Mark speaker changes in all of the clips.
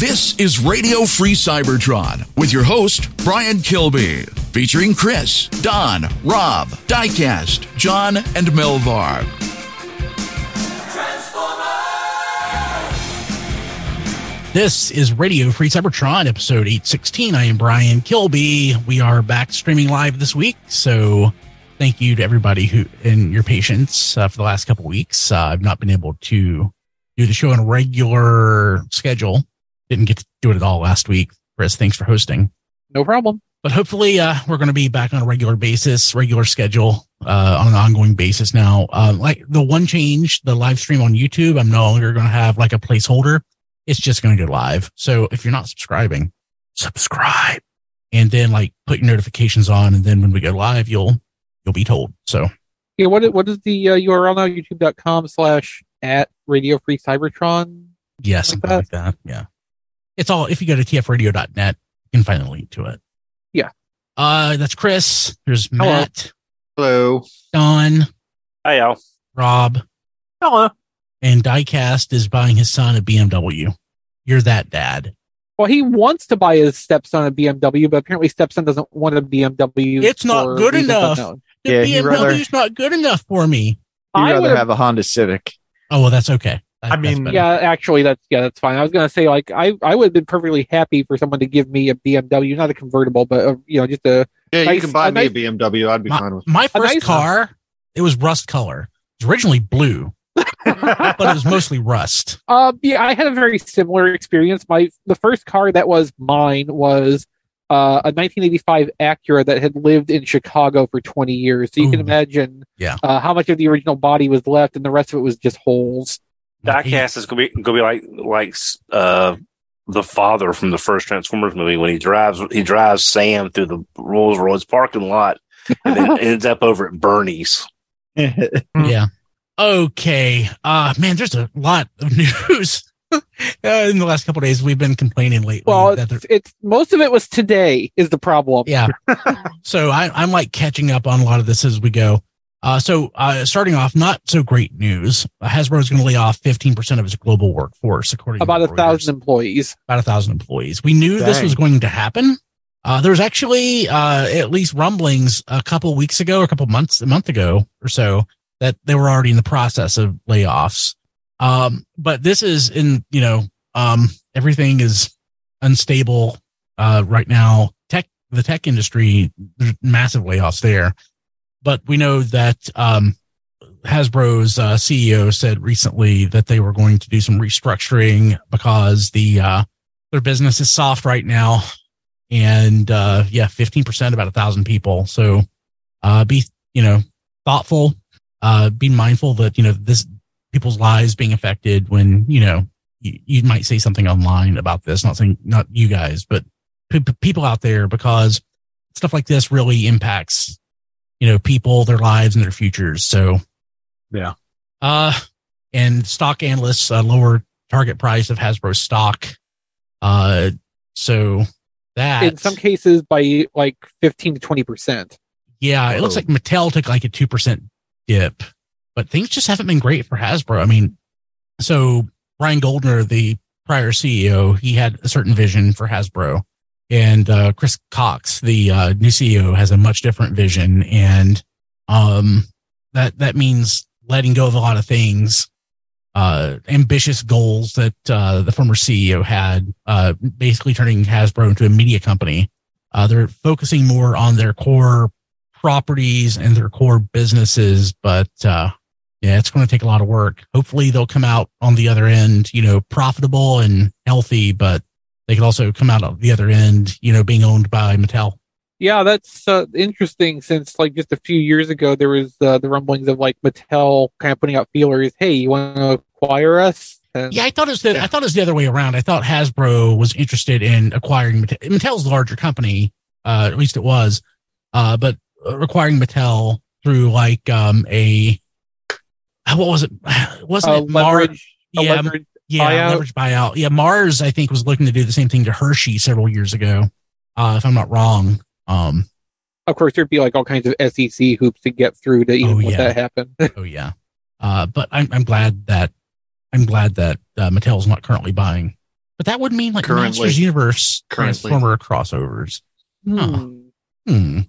Speaker 1: This is Radio Free Cybertron with your host, Brian Kilby, featuring Chris, Don, Rob, Diecast, John, and Melvar.
Speaker 2: This is Radio Free Cybertron, episode 816. I am Brian Kilby. We are back streaming live this week, so thank you to everybody who and your patience uh, for the last couple weeks. Uh, I've not been able to do the show on a regular schedule. Didn't get to do it at all last week. Chris, thanks for hosting.
Speaker 3: No problem.
Speaker 2: But hopefully, uh, we're going to be back on a regular basis, regular schedule, uh, on an ongoing basis now. Uh, like the one change, the live stream on YouTube, I'm no longer going to have like a placeholder it's just going to go live. So if you're not subscribing, subscribe and then like put your notifications on. And then when we go live, you'll, you'll be told. So
Speaker 3: yeah, what, what is the uh, URL now? YouTube.com slash at radio free Cybertron.
Speaker 2: Yeah, something like that. like that. Yeah. It's all, if you go to tfradio.net, you can find the link to it.
Speaker 3: Yeah.
Speaker 2: Uh, that's Chris. There's Matt.
Speaker 4: Hello.
Speaker 2: Don.
Speaker 5: Hi, y'all.
Speaker 2: Rob.
Speaker 5: Hello.
Speaker 2: And Diecast is buying his son a BMW. You're that dad.
Speaker 3: Well, he wants to buy his stepson a BMW, but apparently stepson doesn't want a BMW.
Speaker 2: It's not good enough. Unknown. The yeah, BMW's rather, not good enough for me.
Speaker 4: He'd I rather have a Honda Civic.
Speaker 2: Oh well, that's okay.
Speaker 3: That, I mean, yeah, actually, that's yeah, that's fine. I was gonna say like I I would have been perfectly happy for someone to give me a BMW, not a convertible, but a, you know just a
Speaker 4: yeah. Nice, you can buy a me nice, a BMW. I'd be
Speaker 2: my,
Speaker 4: fine with
Speaker 2: my first nice car. One. It was rust color. It was originally blue but it was mostly rust.
Speaker 3: Uh, yeah, I had a very similar experience. My the first car that was mine was uh, a 1985 Acura that had lived in Chicago for 20 years. So you Ooh. can imagine
Speaker 2: yeah.
Speaker 3: Uh, how much of the original body was left, and the rest of it was just holes.
Speaker 5: Diecast is gonna be gonna be like like uh, the father from the first Transformers movie when he drives he drives Sam through the Rolls Royce parking lot and then ends up over at Bernie's.
Speaker 2: yeah. Okay. Uh man, there's a lot of news. uh, in the last couple days, we've been complaining lately.
Speaker 3: Well, it's, it's, most of it was today is the problem.
Speaker 2: Yeah. so I, I'm like catching up on a lot of this as we go. Uh, so uh, starting off, not so great news. Hasbro is going to lay off 15% of its global workforce, according to
Speaker 3: about a thousand employees.
Speaker 2: About a thousand employees. We knew Dang. this was going to happen. Uh, there was actually uh, at least rumblings a couple weeks ago, or a couple months, a month ago or so, that they were already in the process of layoffs. Um, but this is in, you know, um, everything is unstable, uh, right now. Tech, the tech industry, there's massive layoffs there. But we know that, um, Hasbro's uh, CEO said recently that they were going to do some restructuring because the uh, their business is soft right now, and uh, yeah, fifteen percent, about a thousand people. So uh, be you know thoughtful uh, be mindful that, you know, this people's lives being affected when, you know, you, you might say something online about this, not saying, not you guys, but p- people out there because stuff like this really impacts, you know, people, their lives and their futures. So,
Speaker 4: yeah.
Speaker 2: Uh, and stock analysts, uh, lower target price of Hasbro stock. Uh, so that
Speaker 3: in some cases by like 15 to 20%.
Speaker 2: Yeah. It looks like Mattel took like a 2% dip, but things just haven't been great for Hasbro. I mean, so Brian Goldner, the prior CEO, he had a certain vision for Hasbro, and uh, Chris Cocks, the uh, new CEO, has a much different vision, and um, that that means letting go of a lot of things, uh, ambitious goals that uh, the former CEO had, uh, basically turning Hasbro into a media company. Uh, they're focusing more on their core properties and their core businesses, but yeah, it's going to take a lot of work. Hopefully, they'll come out on the other end, you know, profitable and healthy, but they could also come out of the other end, you know, being owned by Mattel.
Speaker 3: Yeah, that's uh, interesting. Since like just a few years ago, there was uh, the rumblings of like Mattel kind of putting out feelers. Hey, you want to acquire us?
Speaker 2: And, yeah, I thought it was the yeah. I thought it was the other way around. I thought Hasbro was interested in acquiring Mattel. Mattel's larger company, uh, at least it was. Uh, but requiring Mattel through like um a what was it? Wasn't uh, it
Speaker 3: leverage?
Speaker 2: Mar- yeah, leverage yeah, buyout? leverage buyout. Yeah, Mars I think was looking to do the same thing to Hershey several years ago, uh, if I'm not wrong. Um,
Speaker 3: of course, there'd be like all kinds of SEC hoops to get through to even oh, yeah. let that happen.
Speaker 2: oh yeah, uh, but I'm I'm glad that I'm glad that uh, Mattel's not currently buying But that would mean like currently, Masters Universe currently. Transformer crossovers. Hmm. hmm.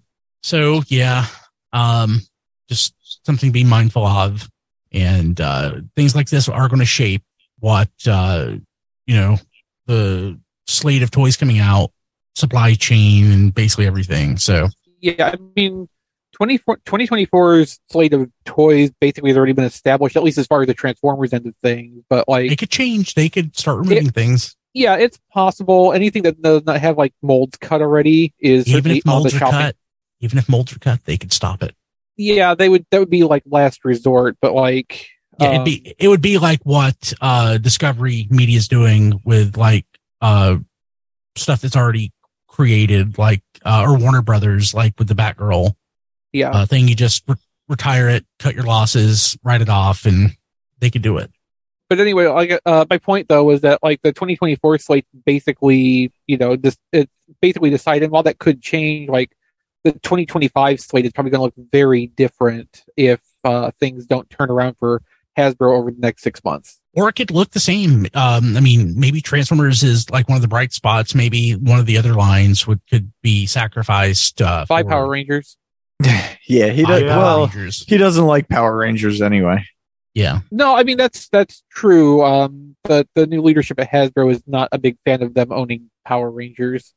Speaker 2: So yeah, um, just something to be mindful of, and uh, things like this are going to shape what uh, you know the slate of toys coming out, supply chain, and basically everything. So
Speaker 3: yeah, I mean, 2024's slate of toys basically has already been established, at least as far as the Transformers end of things. But like,
Speaker 2: they could change. They could start removing it, things.
Speaker 3: Yeah, it's possible. Anything that does not have like molds cut already is
Speaker 2: even if molds are cut. Even if molds are cut, they could stop it.
Speaker 3: Yeah, they would. That would be like last resort. But like,
Speaker 2: yeah, it'd be it would be like what uh Discovery Media is doing with like uh stuff that's already created, like uh, or Warner Brothers, like with the Batgirl
Speaker 3: yeah
Speaker 2: uh, thing. You just re- retire it, cut your losses, write it off, and they could do it.
Speaker 3: But anyway, like uh, my point though was that like the 2024 slate basically, you know, this it's basically decided. While that could change, like the 2025 slate is probably going to look very different if uh, things don't turn around for Hasbro over the next six months.
Speaker 2: Or it could look the same. Um, I mean, maybe Transformers is like one of the bright spots. Maybe one of the other lines would could be sacrificed. Uh,
Speaker 3: Five Power Rangers.
Speaker 4: yeah, he does. well, Rangers. he doesn't like Power Rangers anyway.
Speaker 2: Yeah.
Speaker 3: No, I mean that's that's true. Um, but the new leadership at Hasbro is not a big fan of them owning Power Rangers.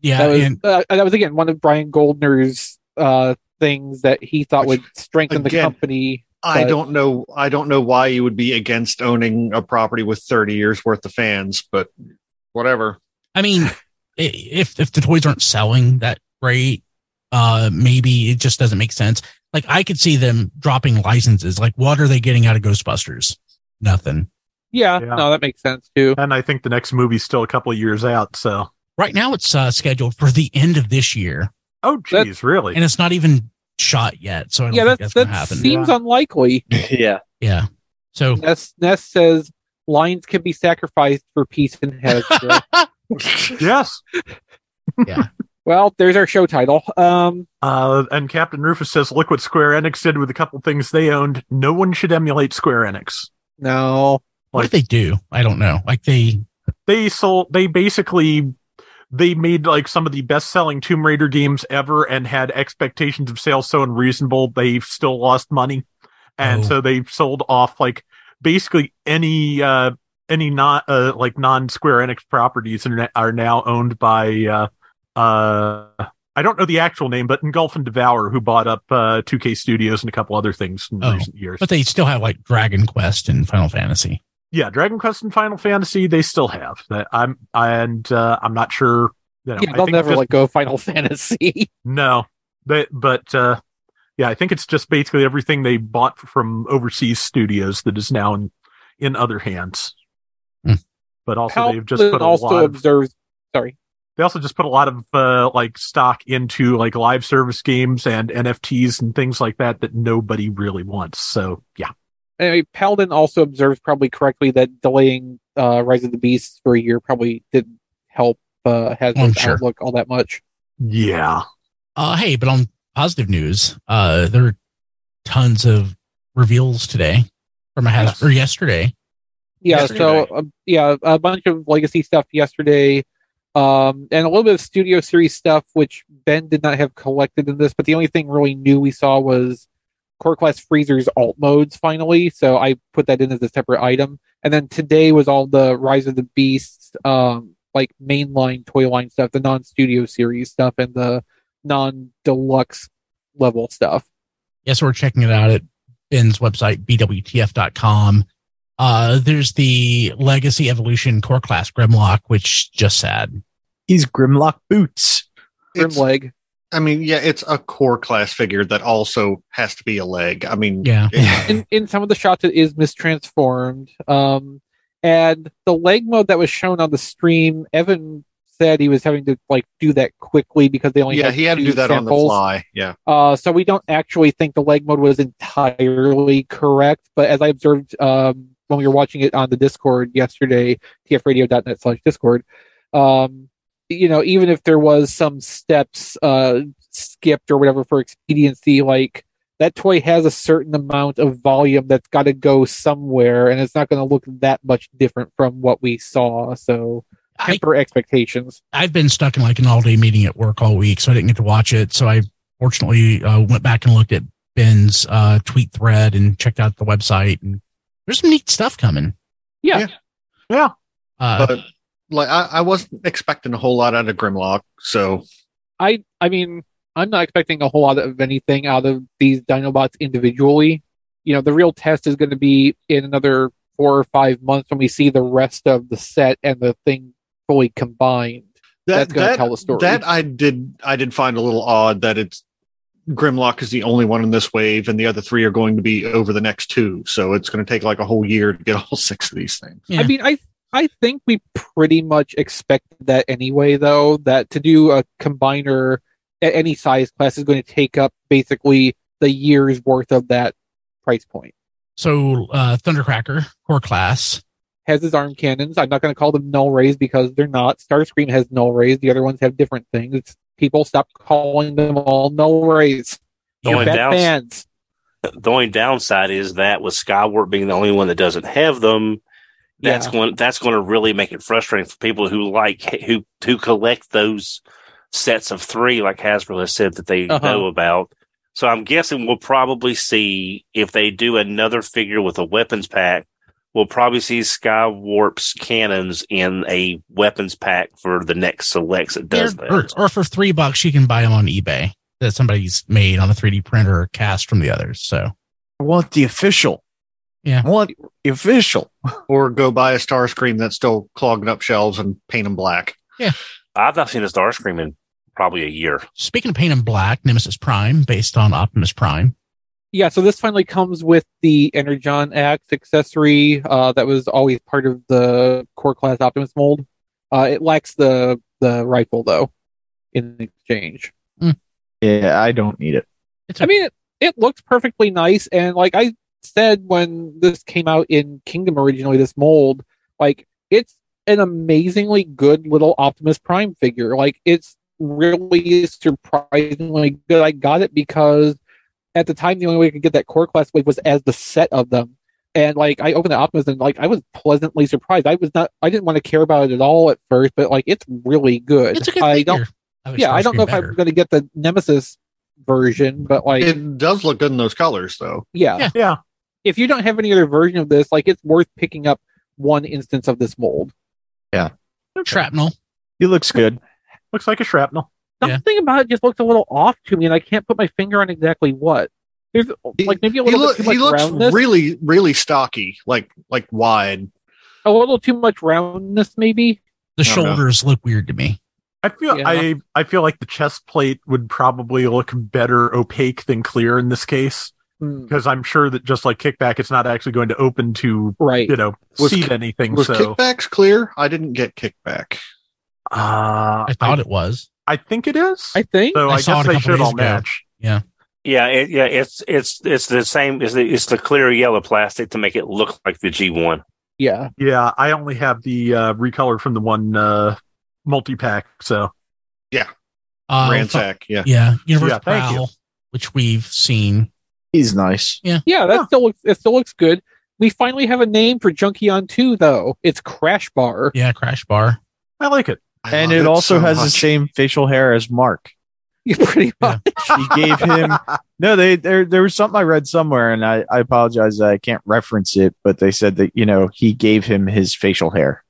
Speaker 2: Yeah,
Speaker 3: that was,
Speaker 2: and,
Speaker 3: uh, that was again one of Brian Goldner's uh, things that he thought would strengthen again, the company.
Speaker 4: I don't know. I don't know why you would be against owning a property with 30 years worth of fans, but whatever.
Speaker 2: I mean, if if the toys aren't selling that great, uh, maybe it just doesn't make sense. Like I could see them dropping licenses. Like, what are they getting out of Ghostbusters? Nothing.
Speaker 3: Yeah, yeah. no, that makes sense too.
Speaker 6: And I think the next movie's still a couple of years out. So
Speaker 2: right now it's uh, scheduled for the end of this year.
Speaker 6: Oh, geez, really?
Speaker 2: And it's not even shot yet. So yeah, that's, that's that
Speaker 3: seems yeah. unlikely.
Speaker 4: yeah,
Speaker 2: yeah. So
Speaker 3: Ness, Ness says lions can be sacrificed for peace and heads.
Speaker 6: yes.
Speaker 2: Yeah.
Speaker 3: Well, there's our show title. Um,
Speaker 6: uh, and Captain Rufus says, "Look what Square Enix did with a couple things they owned. No one should emulate Square Enix."
Speaker 3: No.
Speaker 2: Like, what did they do? I don't know. Like they
Speaker 6: they sold. They basically they made like some of the best selling Tomb Raider games ever and had expectations of sales so unreasonable they still lost money, and oh. so they've sold off like basically any uh any not uh like non Square Enix properties are, are now owned by uh uh, I don't know the actual name, but Engulf and Devour, who bought up uh, 2K Studios and a couple other things in oh, recent years.
Speaker 2: But they still have like Dragon Quest and Final Fantasy.
Speaker 6: Yeah, Dragon Quest and Final Fantasy, they still have that. I'm and uh, I'm not sure.
Speaker 3: You know, yeah, they'll never just, let go Final Fantasy.
Speaker 6: no, but but uh, yeah, I think it's just basically everything they bought from overseas studios that is now in in other hands. Mm. But also, they've just put a also lot.
Speaker 3: Observes, sorry,
Speaker 6: they also just put a lot of uh, like stock into like live service games and NFTs and things like that that nobody really wants. So yeah.
Speaker 3: Anyway, Paladin also observes probably correctly that delaying uh, Rise of the Beasts for a year probably didn't help uh, Hasbro's oh, sure. outlook all that much.
Speaker 6: Yeah.
Speaker 2: Uh, hey, but on positive news, uh, there are tons of reveals today from a Hasbro yes. or yesterday.
Speaker 3: Yeah, yesterday. so uh, yeah, a bunch of legacy stuff yesterday. Um, and a little bit of studio series stuff, which Ben did not have collected in this, but the only thing really new we saw was Core Class Freezer's alt modes finally. So I put that in as a separate item. And then today was all the Rise of the Beasts, um, like mainline toy line stuff, the non studio series stuff, and the non deluxe level stuff.
Speaker 2: Yes, we're checking it out at Ben's website, bwtf.com. Uh, there's the Legacy Evolution Core Class Grimlock, which just sad.
Speaker 4: He's Grimlock Boots.
Speaker 3: Grimleg.
Speaker 4: I mean, yeah, it's a core class figure that also has to be a leg. I mean,
Speaker 2: yeah.
Speaker 3: in, in some of the shots, it is mistransformed. Um, and the leg mode that was shown on the stream, Evan said he was having to like do that quickly because they only
Speaker 4: yeah he had to do that samples. on the fly yeah
Speaker 3: uh so we don't actually think the leg mode was entirely correct but as i observed um when we were watching it on the discord yesterday tfradio.net slash discord um you know, even if there was some steps uh, skipped or whatever for expediency, like that toy has a certain amount of volume that's got to go somewhere, and it's not going to look that much different from what we saw. So temper I, expectations.
Speaker 2: I've been stuck in like an all day meeting at work all week, so I didn't get to watch it. So I fortunately uh, went back and looked at Ben's uh, tweet thread and checked out the website, and there's some neat stuff coming.
Speaker 3: Yeah, yeah.
Speaker 6: yeah.
Speaker 4: Uh, but like I, I wasn't expecting a whole lot out of Grimlock, so
Speaker 3: I I mean I'm not expecting a whole lot of anything out of these Dinobots individually. You know, the real test is going to be in another four or five months when we see the rest of the set and the thing fully combined. That, That's going to tell the story.
Speaker 4: That I did I did find a little odd that it's Grimlock is the only one in this wave, and the other three are going to be over the next two. So it's going to take like a whole year to get all six of these things.
Speaker 3: Yeah. I mean, I I think we pretty much expected that anyway, though. That to do a combiner at any size class is going to take up basically the year's worth of that price point.
Speaker 2: So uh, Thundercracker core class
Speaker 3: has his arm cannons. I'm not going to call them null rays because they're not. Starscream has null rays. The other ones have different things. People stop calling them all null rays.
Speaker 5: The only, downs- the only downside is that with Skywarp being the only one that doesn't have them, that's yeah. going that's going to really make it frustrating for people who like who who collect those sets of three, like Hasbro has said that they uh-huh. know about. So I'm guessing we'll probably see if they do another figure with a weapons pack, we'll probably see Skywarp's cannons in a weapons pack for the next selects that does
Speaker 2: that. Or, or, for three bucks, you can buy them on eBay that somebody's made on a 3D printer or cast from the others. So
Speaker 7: I want the official.
Speaker 2: Yeah.
Speaker 7: I want the official.
Speaker 4: or go buy a Starscream that's still clogging up shelves and paint them black.
Speaker 2: Yeah.
Speaker 5: I've not seen a Starscream in probably a year.
Speaker 2: Speaking of paint them black, Nemesis Prime, based on Optimus Prime.
Speaker 3: Yeah, so this finally comes with the Energon Axe accessory uh, that was always part of the core class Optimus mold. Uh, it lacks the the rifle though, in exchange.
Speaker 7: Mm. Yeah, I don't need it.
Speaker 3: It's I mean, it, it looks perfectly nice, and like I said when this came out in Kingdom originally, this mold, like it's an amazingly good little Optimus Prime figure. Like it's really surprisingly good. I got it because at the time the only way I could get that core class wave was as the set of them. And like I opened the Optimus and like I was pleasantly surprised. I was not I didn't want to care about it at all at first, but like it's really good.
Speaker 2: It's a good
Speaker 3: I
Speaker 2: figure.
Speaker 3: don't Yeah, I don't know if I'm gonna get the Nemesis version, but like
Speaker 4: it does look good in those colors though.
Speaker 3: Yeah.
Speaker 6: Yeah. yeah
Speaker 3: if you don't have any other version of this, like it's worth picking up one instance of this mold.
Speaker 7: Yeah.
Speaker 2: Shrapnel.
Speaker 7: He looks good.
Speaker 6: Looks like a shrapnel.
Speaker 3: Something yeah. about it just looks a little off to me, and I can't put my finger on exactly what. There's like maybe a little he, look, bit too much
Speaker 4: he looks
Speaker 3: roundness.
Speaker 4: really, really stocky, like like wide.
Speaker 3: A little too much roundness, maybe.
Speaker 2: The shoulders know. look weird to me.
Speaker 6: I feel yeah. I I feel like the chest plate would probably look better opaque than clear in this case. Hmm. because I'm sure that just like kickback, it's not actually going to open to
Speaker 3: right.
Speaker 6: You know, was seat anything.
Speaker 4: Was
Speaker 6: so
Speaker 4: kickbacks clear? I didn't get kickback.
Speaker 2: Uh, I thought I, it was.
Speaker 6: I think it is.
Speaker 3: I think.
Speaker 6: So I, I guess they should all ago. match.
Speaker 2: Yeah.
Speaker 5: Yeah, it, yeah, it's it's it's the same. It's the, it's the clear yellow plastic to make it look like the G one.
Speaker 3: Yeah,
Speaker 6: yeah. I only have the uh, recolor from the one uh, multi pack. So
Speaker 4: yeah,
Speaker 2: uh,
Speaker 4: ransack. Yeah,
Speaker 2: yeah. Universal yeah, Prowl, which we've seen
Speaker 7: He's nice.
Speaker 2: Yeah.
Speaker 3: Yeah, that yeah. still looks it still looks good. We finally have a name for Junkion 2 though. It's Crash Bar.
Speaker 2: Yeah, Crash Bar.
Speaker 6: I like it.
Speaker 7: I and it, it, also so has much. the same facial hair as Mark.
Speaker 3: You pretty much.
Speaker 7: Yeah. He gave him no. They there there was something I read somewhere, and I I apologize I can't reference it, but they said that you know he gave him his facial hair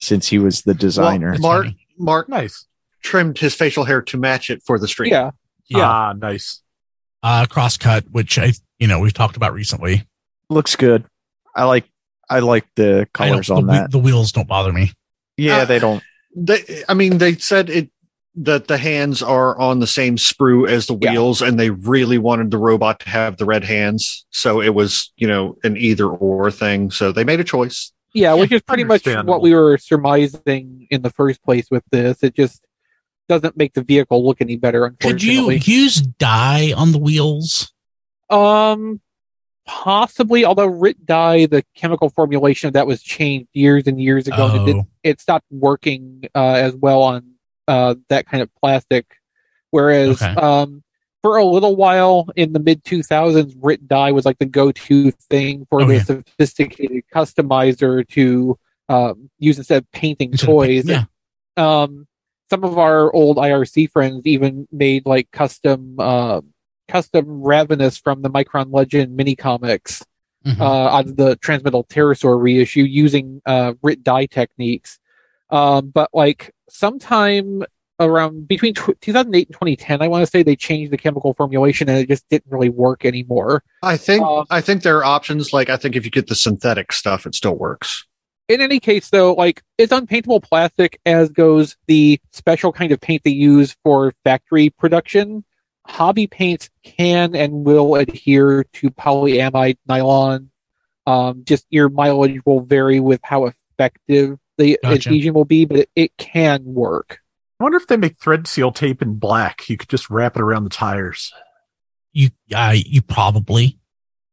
Speaker 7: since he was the designer.
Speaker 4: Well, Mark Mark
Speaker 6: nice
Speaker 4: trimmed his facial hair to match it for the stream.
Speaker 3: Yeah,
Speaker 6: yeah, ah, nice
Speaker 2: uh, crosscut, which I, you know, we've talked about recently.
Speaker 7: Looks good. I like, I like the colors on
Speaker 2: the,
Speaker 7: that.
Speaker 2: The wheels don't bother me.
Speaker 7: Yeah, uh, they don't.
Speaker 4: They, I mean, they said it that the hands are on the same sprue as the wheels, yeah. and they really wanted the robot to have the red hands, so it was, you know, an either or thing. So they made a choice.
Speaker 3: Yeah, which is pretty much what we were surmising in the first place with this. It just doesn't make the vehicle look any better. Unfortunately,
Speaker 2: could you use dye on the wheels?
Speaker 3: Um, possibly. Although RIT dye, the chemical formulation of that was changed years and years ago.
Speaker 2: Oh.
Speaker 3: And it, it stopped working uh, as well on uh, that kind of plastic. Whereas, okay. um, for a little while in the mid 2000s, RIT dye was like the go to thing for oh, the yeah. sophisticated customizer to um, use instead of painting toys.
Speaker 2: Yeah.
Speaker 3: Um, some of our old IRC friends even made like custom, uh, custom Ravenous from the Micron Legend mini comics
Speaker 2: Mhm.
Speaker 3: uh, out of the Transmetal Terrorsaur reissue using uh, Rit dye techniques. Um, but like sometime around between tw 2008 and 2010, I want to say they changed the chemical formulation and it just didn't really work anymore.
Speaker 4: I think
Speaker 3: Uh,
Speaker 4: I think there are options. Like I think if you get the synthetic stuff, it still works.
Speaker 3: In any case, though, like it's unpaintable plastic, as goes the special kind of paint they use for factory production. Hobby paints can and will adhere to polyamide nylon. Um, just your mileage will vary with how effective the
Speaker 2: Gotcha.
Speaker 3: adhesion will be, but it, it can work.
Speaker 6: I wonder if they make thread seal tape in black. You could just wrap it around the tires.
Speaker 2: You, uh, you probably,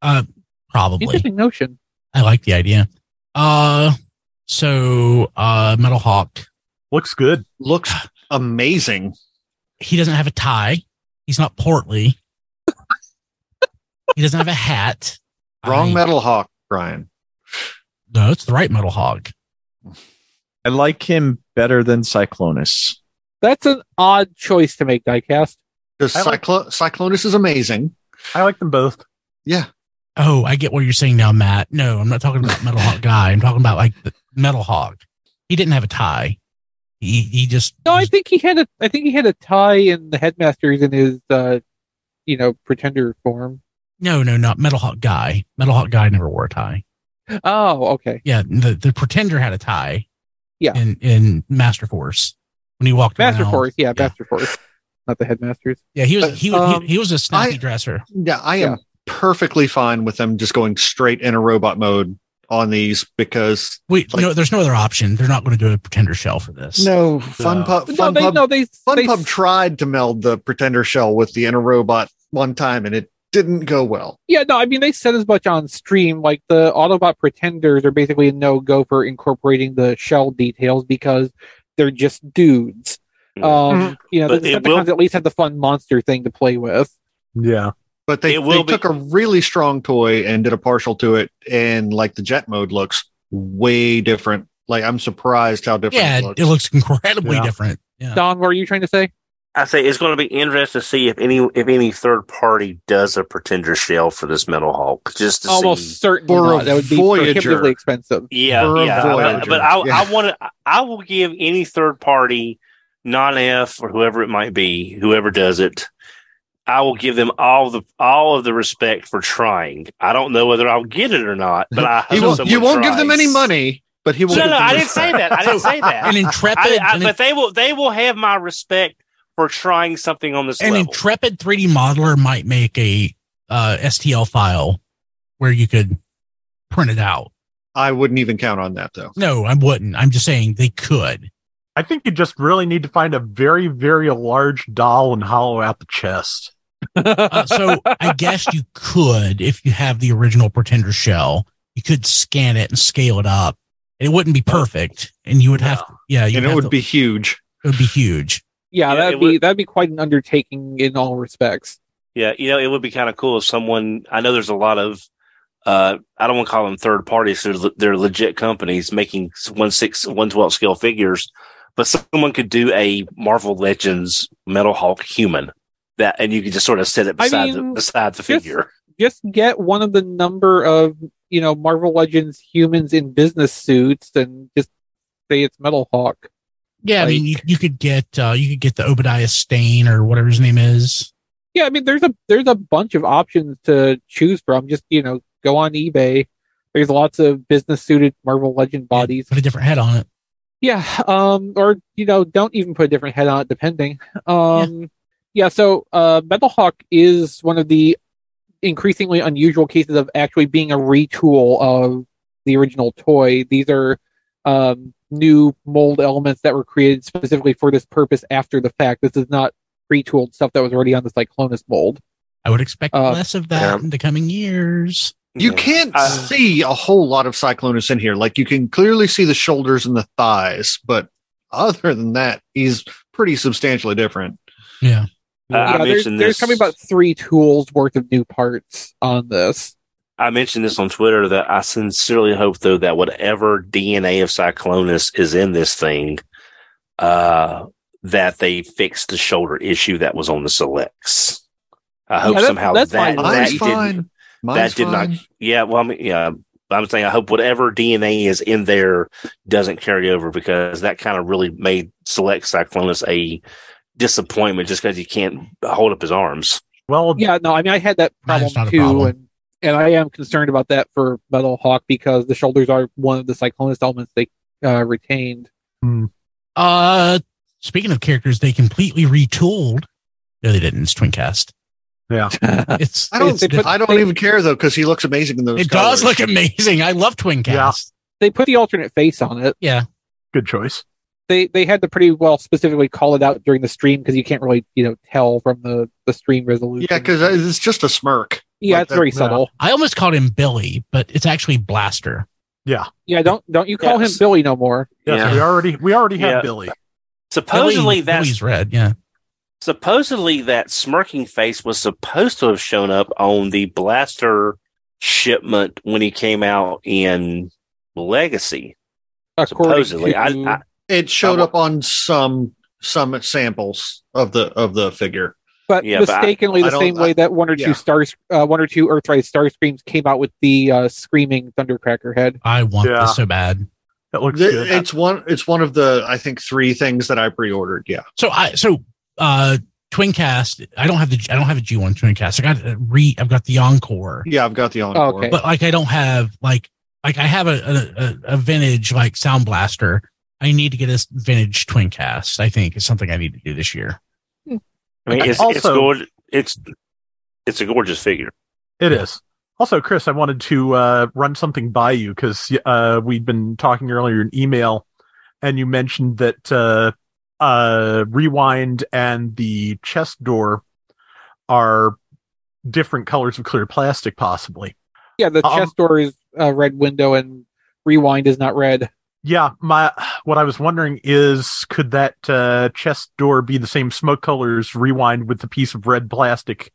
Speaker 2: uh, probably.
Speaker 3: Interesting notion.
Speaker 2: I like the idea. Uh, so, uh, Metal Hawk,
Speaker 6: Looks good.
Speaker 4: Looks amazing.
Speaker 2: he doesn't have a tie. He's not portly. he doesn't have a hat.
Speaker 4: Wrong
Speaker 2: I-
Speaker 4: metal hawk, Brian.
Speaker 2: No, it's the right Metal Hawk.
Speaker 7: I like him better than Cyclonus.
Speaker 3: That's an odd choice to make, diecast.
Speaker 4: Because
Speaker 6: I like-
Speaker 4: Cyclonus is amazing.
Speaker 6: I like them both.
Speaker 4: Yeah.
Speaker 2: Oh, I get what you're saying now, Matt. No, I'm not talking about Metal Hawk guy. I'm talking about like the Metal Hog. He didn't have a tie. He he just
Speaker 3: No, I think he had a. I think he had a tie in the headmasters in his, uh, you know, pretender form.
Speaker 2: no no not Metal Hawk guy. Metal Hawk guy never wore a tie.
Speaker 3: Oh, okay.
Speaker 2: Yeah, the the Pretender had a tie.
Speaker 3: Yeah.
Speaker 2: In in Master Force when he walked
Speaker 3: Master
Speaker 2: around.
Speaker 3: Force, yeah,
Speaker 2: Yeah.
Speaker 3: Master Force, not the headmasters.
Speaker 2: Yeah, he was
Speaker 4: But,
Speaker 2: he was
Speaker 3: um,
Speaker 2: he, he was a snappy
Speaker 4: I-
Speaker 2: dresser.
Speaker 4: Yeah, I am
Speaker 3: Yeah.
Speaker 4: Perfectly fine with them just going straight in a robot mode on these because
Speaker 2: Wait,
Speaker 4: like-
Speaker 2: no, there's no other option. They're not going to do a Pretender shell for this.
Speaker 4: no Fun
Speaker 6: No.
Speaker 4: Pub
Speaker 3: No, they
Speaker 4: Pub
Speaker 3: no they
Speaker 4: Fun
Speaker 3: they,
Speaker 4: Pub tried to meld the Pretender shell with the inner robot one time and it didn't go well.
Speaker 3: yeah no I mean they said as much on stream. Like the Autobot pretenders are basically a no go for incorporating the shell details because they're just dudes. Um, you know,
Speaker 5: But
Speaker 3: the
Speaker 5: it will-
Speaker 3: at least had the fun monster thing to play with.
Speaker 6: Yeah.
Speaker 4: But they,
Speaker 5: will
Speaker 4: they
Speaker 5: be-
Speaker 4: took a really strong toy and did a partial to it, and like the jet mode looks way different. Like I'm surprised how different
Speaker 2: Yeah,
Speaker 4: it looks.
Speaker 2: it looks incredibly
Speaker 6: Yeah.
Speaker 2: different. Yeah.
Speaker 3: Don, what are you trying to say?
Speaker 5: I say it's going to be interesting to see if any if any third party does a pretender shell for this Metal Hawk, just to
Speaker 3: Almost
Speaker 5: see.
Speaker 3: certainly
Speaker 4: For
Speaker 3: not. That would be
Speaker 4: Voyager.
Speaker 3: prohibitively expensive.
Speaker 5: Yeah,
Speaker 4: For
Speaker 5: yeah, but, but I,
Speaker 4: Yeah.
Speaker 5: I want to. I will give any third party, non F or whoever it might be, whoever does it, I will give them all the all of the respect for trying. I don't know whether I'll get it or not, but I hope
Speaker 4: won't,
Speaker 5: someone
Speaker 4: you won't give them any money, but he will.
Speaker 5: No,
Speaker 4: give
Speaker 5: no,
Speaker 4: them
Speaker 5: I didn't say that. I didn't say that.
Speaker 2: An intrepid,
Speaker 5: I, I,
Speaker 2: an,
Speaker 5: but they will. They will have my respect for trying something on this
Speaker 2: an
Speaker 5: level.
Speaker 2: intrepid 3D modeler might make a uh, STL file where you could print it out.
Speaker 4: I wouldn't even count on that though.
Speaker 2: No, I wouldn't. I'm just saying they could.
Speaker 6: I think you just really need to find a very, very large doll and hollow out the chest.
Speaker 2: Uh, so I guess you could, if you have the original Pretender shell, you could scan it and scale it up. It wouldn't be perfect, and you would have, yeah,
Speaker 4: and it would
Speaker 2: to-
Speaker 4: be huge.
Speaker 2: it would be huge.
Speaker 3: Yeah,
Speaker 5: Yeah,
Speaker 3: that'd
Speaker 5: it
Speaker 3: be
Speaker 5: would-
Speaker 3: that'd be quite an undertaking in all respects.
Speaker 5: Yeah, you know, it would be kind of cool if someone. I know there's a lot of. Uh, I don't want to call them third parties. They're, le- they're legit companies making one six one twelve scale figures, but someone could do a Marvel Legends Metal Hawk human that, and you can just sort of set it
Speaker 3: I
Speaker 5: beside
Speaker 3: mean,
Speaker 5: the, beside the
Speaker 3: just-
Speaker 5: figure.
Speaker 3: Just get one of the number of you know Marvel Legends humans in business suits and just say it's Metal Hawk.
Speaker 2: Yeah, I mean, you, you could get uh, you could get the Obadiah Stane or whatever his name is.
Speaker 3: Yeah, I mean there's a there's a bunch of options to choose from. Just you know go on eBay. There's lots of business suited Marvel Legend bodies.
Speaker 2: Put a different head on it.
Speaker 3: Yeah, um, or you know, don't even put a different head on it, depending. Um, yeah. So uh, Metal Hawk is one of the increasingly unusual cases of actually being a retool of the original toy. These are um, new mold elements that were created specifically for this purpose after the fact. This is not retooled stuff that was already on the Cyclonus mold.
Speaker 2: I would expect
Speaker 3: Uh,
Speaker 2: less of that
Speaker 5: yeah.
Speaker 2: in the coming years.
Speaker 4: You
Speaker 5: Yeah.
Speaker 4: can't
Speaker 5: Uh,
Speaker 4: see a whole lot of Cyclonus in here. Like you can clearly see the shoulders and the thighs, but other than that, he's pretty substantially different.
Speaker 2: Yeah.
Speaker 5: Uh, I
Speaker 3: yeah, there's,
Speaker 5: mentioned
Speaker 3: there's
Speaker 5: this.
Speaker 3: coming about three tools worth of new parts on this.
Speaker 5: I mentioned this on Twitter that I sincerely hope though that whatever DNA of Cyclonus is in this thing, uh, that they fix the shoulder issue that was on the selects. I hope
Speaker 3: Yeah, that-
Speaker 5: somehow
Speaker 3: that's
Speaker 5: that,
Speaker 3: fine.
Speaker 5: that
Speaker 4: Mine's
Speaker 5: did,
Speaker 4: fine. Mine's
Speaker 5: that did
Speaker 4: fine.
Speaker 5: not. Yeah, well, I mean, yeah, I'm saying I hope whatever DNA is in there doesn't carry over because that kind of really made select Cyclonus a disappointment just because he can't hold up his arms.
Speaker 6: Well,
Speaker 3: Yeah, no, I mean I had that
Speaker 2: That
Speaker 3: problem
Speaker 2: is
Speaker 3: too,
Speaker 2: problem.
Speaker 3: and and I am concerned about that for Metal Hawk because the shoulders are one of the Cyclonus elements they uh, retained.
Speaker 2: Uh, speaking of characters, they completely retooled. No, they didn't. It's Twincast.
Speaker 6: yeah.
Speaker 2: It's
Speaker 4: I don't.
Speaker 3: They put-
Speaker 4: I don't
Speaker 3: they-
Speaker 4: even care though because he looks amazing in those.
Speaker 2: it
Speaker 4: colors.
Speaker 2: does look amazing. I love Twincast.
Speaker 6: Yeah.
Speaker 3: They put the alternate face on it.
Speaker 6: Yeah, good choice.
Speaker 3: They they had to pretty well specifically call it out during the stream because you can't really you know tell from the the stream resolution.
Speaker 4: Yeah, because uh, it's just a smirk.
Speaker 3: yeah,
Speaker 4: like
Speaker 3: it's
Speaker 4: that-
Speaker 3: very
Speaker 6: yeah.
Speaker 3: subtle.
Speaker 2: I almost called him Billy, but it's actually Blaster.
Speaker 3: Yeah. Yeah, don't don't you call
Speaker 5: Yes.
Speaker 3: him Billy no more?
Speaker 6: Yes,
Speaker 5: Yeah.
Speaker 6: we already we already have
Speaker 5: Yeah.
Speaker 6: Billy.
Speaker 5: Supposedly
Speaker 2: Billy,
Speaker 5: that's
Speaker 2: Billy's red. Yeah.
Speaker 5: supposedly that smirking face was supposed to have shown up on the blaster shipment when he came out in Legacy.
Speaker 3: According
Speaker 5: Supposedly,
Speaker 3: to,
Speaker 5: I, I
Speaker 4: It showed up on some some samples of the of the figure.
Speaker 3: but
Speaker 5: Yeah, but I-
Speaker 3: mistakenly
Speaker 4: I
Speaker 3: the
Speaker 4: don't-
Speaker 3: same way
Speaker 4: I-
Speaker 3: that one or
Speaker 4: yeah.
Speaker 3: two stars, uh, one or two Earthrise Starscreams came out with the uh, screaming Thundercracker head.
Speaker 2: I want
Speaker 6: Yeah.
Speaker 2: this so bad.
Speaker 6: That looks
Speaker 4: Th-
Speaker 6: good.
Speaker 4: It's one. It's one of the I think three things that I pre-ordered. Yeah.
Speaker 2: So I so uh Twincast. I don't have the I don't have a G one Twincast. I got a re. I've got the Encore,
Speaker 4: Yeah, I've got the encore.
Speaker 3: okay.
Speaker 2: but like I don't have like like I have a a, a, a vintage like Sound Blaster. I need to get a vintage Twincast. I think is something I need to do this year.
Speaker 5: I mean, it's, it's
Speaker 6: Also-
Speaker 5: gorgeous. It's it's a gorgeous figure.
Speaker 6: It is. Also, Chris, I wanted to uh, run something by you because uh, we'd been talking earlier in email, and you mentioned that uh, uh, Rewind and the chest door are different colors of clear plastic, possibly.
Speaker 3: Yeah, the
Speaker 6: Um,
Speaker 3: chest door is uh, red window and rewind is not red.
Speaker 6: Yeah, my what I was wondering is could that uh, chest door be the same smoke colors Rewind with the piece of red plastic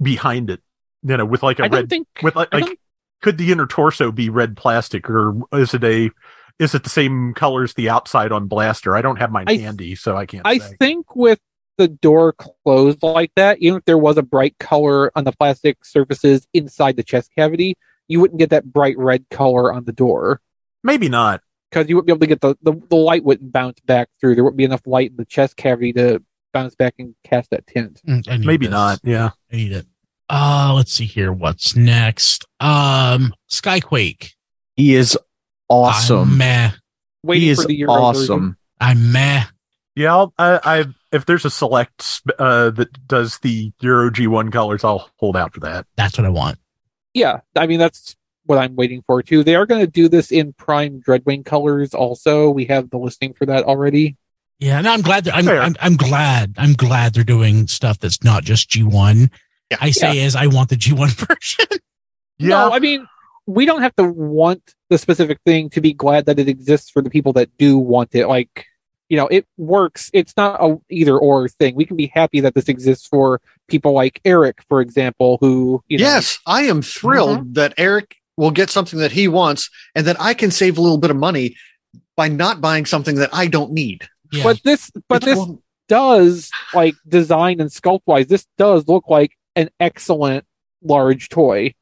Speaker 6: behind it? You know, with like a
Speaker 3: I
Speaker 6: red
Speaker 3: think
Speaker 6: with like, like could the inner torso be red plastic or is it a is it the same color as the outside on blaster? I don't have mine
Speaker 3: I-
Speaker 6: handy so i can't
Speaker 3: I
Speaker 6: say.
Speaker 3: think with the door closed like that, even if there was a bright color on the plastic surfaces inside the chest cavity, you wouldn't get that bright red color on the door.
Speaker 6: Maybe not
Speaker 3: because you wouldn't be able to get the, the the light wouldn't bounce back through. There wouldn't be enough light in the chest cavity to bounce back and cast that tint.
Speaker 2: Mm,
Speaker 6: maybe
Speaker 2: this.
Speaker 6: not yeah
Speaker 2: I need it. Uh let's see here. What's next? Um Skyquake.
Speaker 7: He is
Speaker 2: I'm
Speaker 7: awesome.
Speaker 2: meh.
Speaker 3: Waiting
Speaker 7: He is
Speaker 3: for the Euro version.
Speaker 7: awesome.
Speaker 2: I'm meh.
Speaker 6: yeah I'll, I, I if there's a select uh that does the euro g1 colors i'll hold out for that
Speaker 2: That's what I want.
Speaker 3: Yeah, I mean that's what I'm waiting for too. They are going to do this in Prime Dreadwing colors. Also, we have the listing for that already.
Speaker 2: Yeah, and I'm glad I'm, I'm I'm glad I'm glad they're doing stuff that's not just G1.
Speaker 4: Yeah.
Speaker 2: I say is I want the G1 version.
Speaker 6: yeah
Speaker 3: No, I mean we don't have to want the specific thing to be glad that it exists for the people that do want it. Like you know, it works. It's not a either or thing. We can be happy that this exists for people like Eric, for example, who you know,
Speaker 4: yes, I am thrilled
Speaker 3: Mm-hmm.
Speaker 4: that Eric will get something that he wants, and that I can save a little bit of money by not buying something that I don't need.
Speaker 2: Yeah.
Speaker 3: But this, but
Speaker 4: It's
Speaker 3: this
Speaker 4: one-
Speaker 3: does like design and sculpt wise. This does look like an excellent large toy.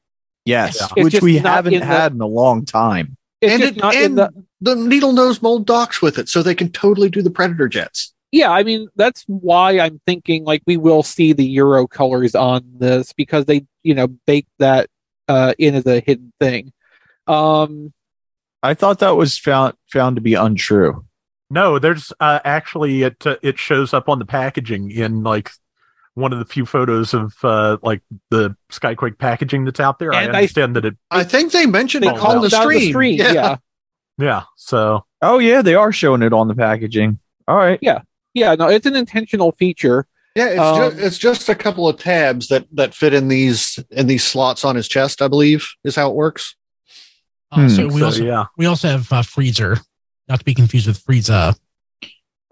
Speaker 7: Yes,
Speaker 6: Yeah.
Speaker 7: Which we haven't
Speaker 3: in the-
Speaker 7: had in a long time.
Speaker 3: It's
Speaker 4: and it,
Speaker 3: not in
Speaker 4: and
Speaker 3: the.
Speaker 4: the needle nose mold docks with it, so they can totally do the predator jets.
Speaker 3: Yeah, I mean that's why I'm thinking like we will see the Euro colors on this because they you know bake that uh, in as a hidden thing. Um,
Speaker 7: I thought that was found found to be untrue.
Speaker 6: no there's uh actually it uh, it shows up on the packaging in like one of the few photos of uh like the skyquake packaging that's out there i
Speaker 3: And I-
Speaker 6: understand that it
Speaker 4: I think they mentioned
Speaker 3: they
Speaker 4: it
Speaker 3: called
Speaker 4: on the
Speaker 3: it out on
Speaker 4: stream.
Speaker 3: the screen. Yeah.
Speaker 6: yeah so
Speaker 7: Oh yeah, they are showing it on the packaging. All right.
Speaker 3: Yeah, yeah, No, it's an intentional feature.
Speaker 4: Yeah, it's
Speaker 3: Um,
Speaker 4: just it's just a couple of tabs that that fit in these in these slots on his chest. I believe is how it works.
Speaker 2: Uh, so
Speaker 7: Hmm,
Speaker 2: we
Speaker 6: so,
Speaker 2: also
Speaker 6: yeah
Speaker 2: we also have uh, Freezer, not to be confused with Frieza.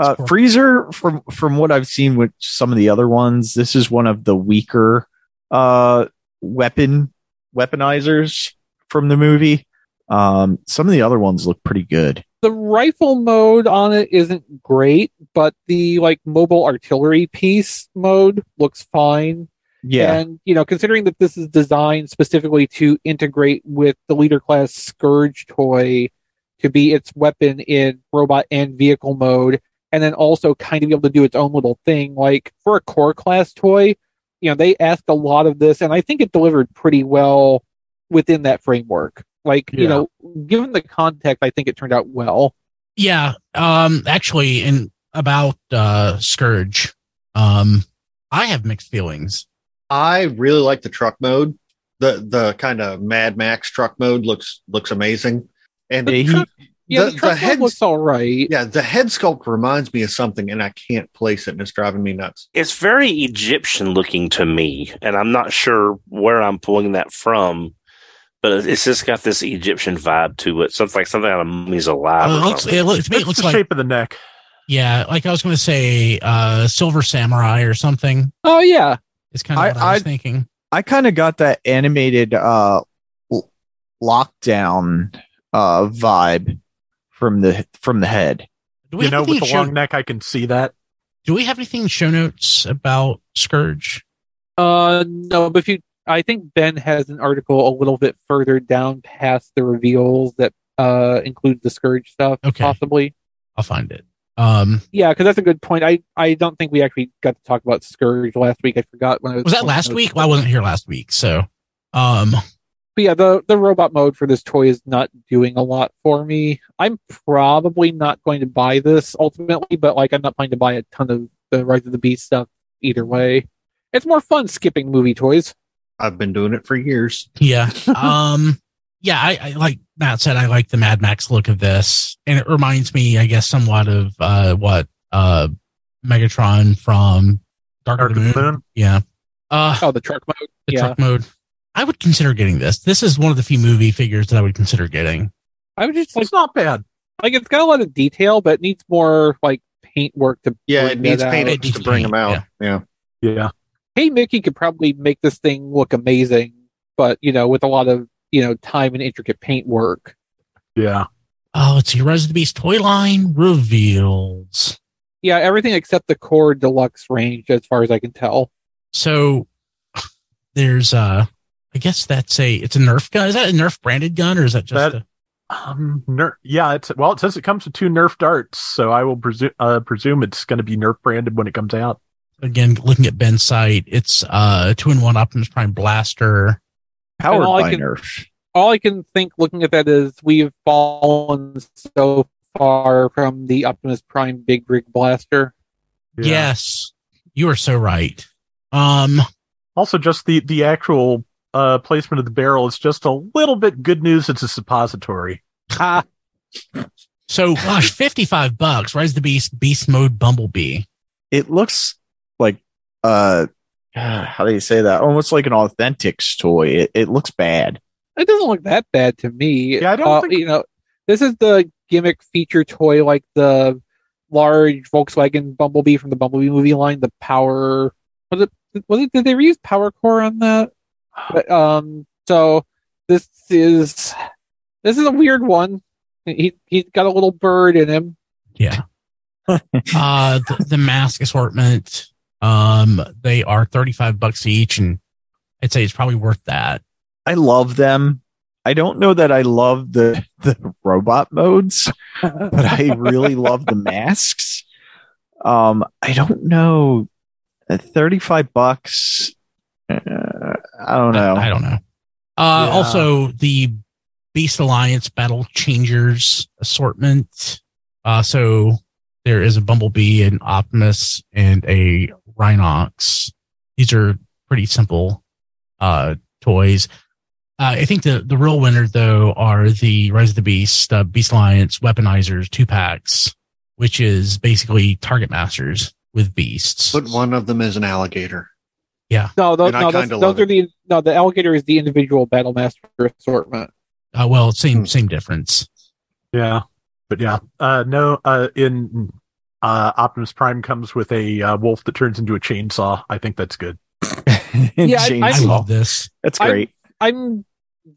Speaker 7: Uh, Freezer, from from what I've seen with some of the other ones, this is one of the weaker uh, weapon weaponizers from the movie. Um, some of the other ones look pretty good.
Speaker 3: The rifle mode on it isn't great, but the like mobile artillery piece mode looks fine.
Speaker 7: Yeah.
Speaker 3: And, you know, considering that this is designed specifically to integrate with the leader class Scourge toy to be its weapon in robot and vehicle mode, and then also kind of be able to do its own little thing, like for a core class toy, you know, they asked a lot of this, and I think it delivered pretty well within that framework. Like, yeah. you know, given the context, I think it turned out well.
Speaker 2: Yeah. Um, actually, in about uh, Scourge, um, I have mixed feelings.
Speaker 4: I really like the truck mode. The the kind of Mad Max truck mode looks looks amazing. And
Speaker 3: the, he, yeah, the, the, the head looks all right.
Speaker 4: Yeah, the head sculpt reminds me of something, and I can't place it, and it's driving me nuts.
Speaker 5: It's very Egyptian looking to me, and I'm not sure where I'm pulling that from. But it's just got this Egyptian vibe to it. Something like something out of Mummies Alive.
Speaker 2: it looks, it looks, it looks
Speaker 6: the
Speaker 2: like,
Speaker 6: shape of the neck.
Speaker 2: Yeah, like I was going to say, uh, Silver Samurai or something.
Speaker 3: Oh yeah,
Speaker 2: it's kind of I, what I was I, thinking.
Speaker 7: I kind of got that animated uh, lockdown uh, vibe from the from the head.
Speaker 6: You know, with the show- long neck, I can see that.
Speaker 2: Do we have anything in show notes about Scourge?
Speaker 3: Uh, no, but if you, I think Ben has an article a little bit further down past the reveals that uh include the Scourge stuff. Okay. possibly.
Speaker 2: I'll find it. Um,
Speaker 3: yeah, because that's a good point. I, I don't think we actually got to talk about Scourge last week. I forgot when I was.
Speaker 2: Was that last week? Well, I wasn't here last week, so. Um,
Speaker 3: but yeah, the the robot mode for this toy is not doing a lot for me. I'm probably not going to buy this ultimately, but like I'm not planning to buy a ton of the Rise of the Beast stuff either way. It's more fun skipping movie toys.
Speaker 4: I've been doing it for years.
Speaker 2: Yeah. um yeah, I, I, like Matt said, I like the Mad Max look of this, and it reminds me, I guess, somewhat of uh, what uh, Megatron from Dark, Dark of the Moon. Moon. Yeah.
Speaker 3: Uh, oh, the truck mode.
Speaker 2: The
Speaker 3: yeah.
Speaker 2: truck mode. I would consider getting this. This is one of the few movie figures that I would consider getting.
Speaker 3: I would just like
Speaker 6: it's not bad.
Speaker 3: Like it's got a lot of detail, but it needs more like paint work to.
Speaker 4: Yeah, it needs paint it to bring paint, them out.
Speaker 6: Yeah. yeah. Yeah.
Speaker 3: Hey, Mickey could probably make this thing look amazing, but you know, with a lot of you know time and intricate paint work.
Speaker 6: Yeah.
Speaker 2: Oh, it's your Rise of the Beast toy line reveals.
Speaker 3: Yeah, everything except the core deluxe range, as far as I can tell.
Speaker 2: So there's uh I guess that's a it's a Nerf gun. Is that a Nerf branded gun or is that just that,
Speaker 6: a um Nerf yeah, it's well it says it comes with two Nerf darts, so I will presume uh, presume it's gonna be Nerf branded when it comes out.
Speaker 2: Again, looking at Ben's site, it's uh two in one Optimus Prime blaster
Speaker 7: Powered by
Speaker 3: can,
Speaker 7: Nerf.
Speaker 3: All I can think looking at that is we've fallen so far from the Optimus Prime Big Rig Blaster.
Speaker 2: Yeah. Yes, you are so right. Um,
Speaker 6: also, just the the actual uh, placement of the barrel is just a little bit good news. It's a suppository.
Speaker 3: Ah.
Speaker 2: so, gosh, fifty five bucks. Rise the Beast Beast Mode Bumblebee.
Speaker 7: It looks like uh how do you say that? Almost like an Authentics toy. It, it looks bad.
Speaker 3: It doesn't look that bad to me.
Speaker 6: Yeah, I don't uh, think...
Speaker 3: you know. This is the gimmick feature toy, like the large Volkswagen Bumblebee from the Bumblebee movie line. The Power was it? Was it? Did they reuse Power Core on that? But, um. So this is this is a weird one. He he's got a little bird in him.
Speaker 2: Yeah. uh, the, the mask assortment um, they are 35 bucks each and I'd say it's probably worth that.
Speaker 7: I love them. I don't know that I love the, the robot modes, but I really love the masks. Um, I don't know. 35 bucks. Uh, I don't know.
Speaker 2: I, I don't know. Uh, yeah. also the Beast Alliance Battle Changers assortment. Uh, so there is a Bumblebee, an Optimus, and a Rhinox. These are pretty simple uh, toys. Uh, I think the, the real winner though are the Rise of the Beast, uh, Beast Alliance weaponizers two packs, which is basically Target Masters with beasts.
Speaker 4: But one of them is an alligator.
Speaker 2: Yeah.
Speaker 3: No, those, no, those, those are the no. The alligator is the individual Battle Master assortment.
Speaker 2: Uh, well, same same difference.
Speaker 6: Yeah, but yeah, uh, no. Uh, in uh, Optimus Prime comes with a uh, wolf that turns into a chainsaw. I think that's good.
Speaker 3: yeah,
Speaker 2: I, I, love this.
Speaker 7: That's great.
Speaker 3: I'm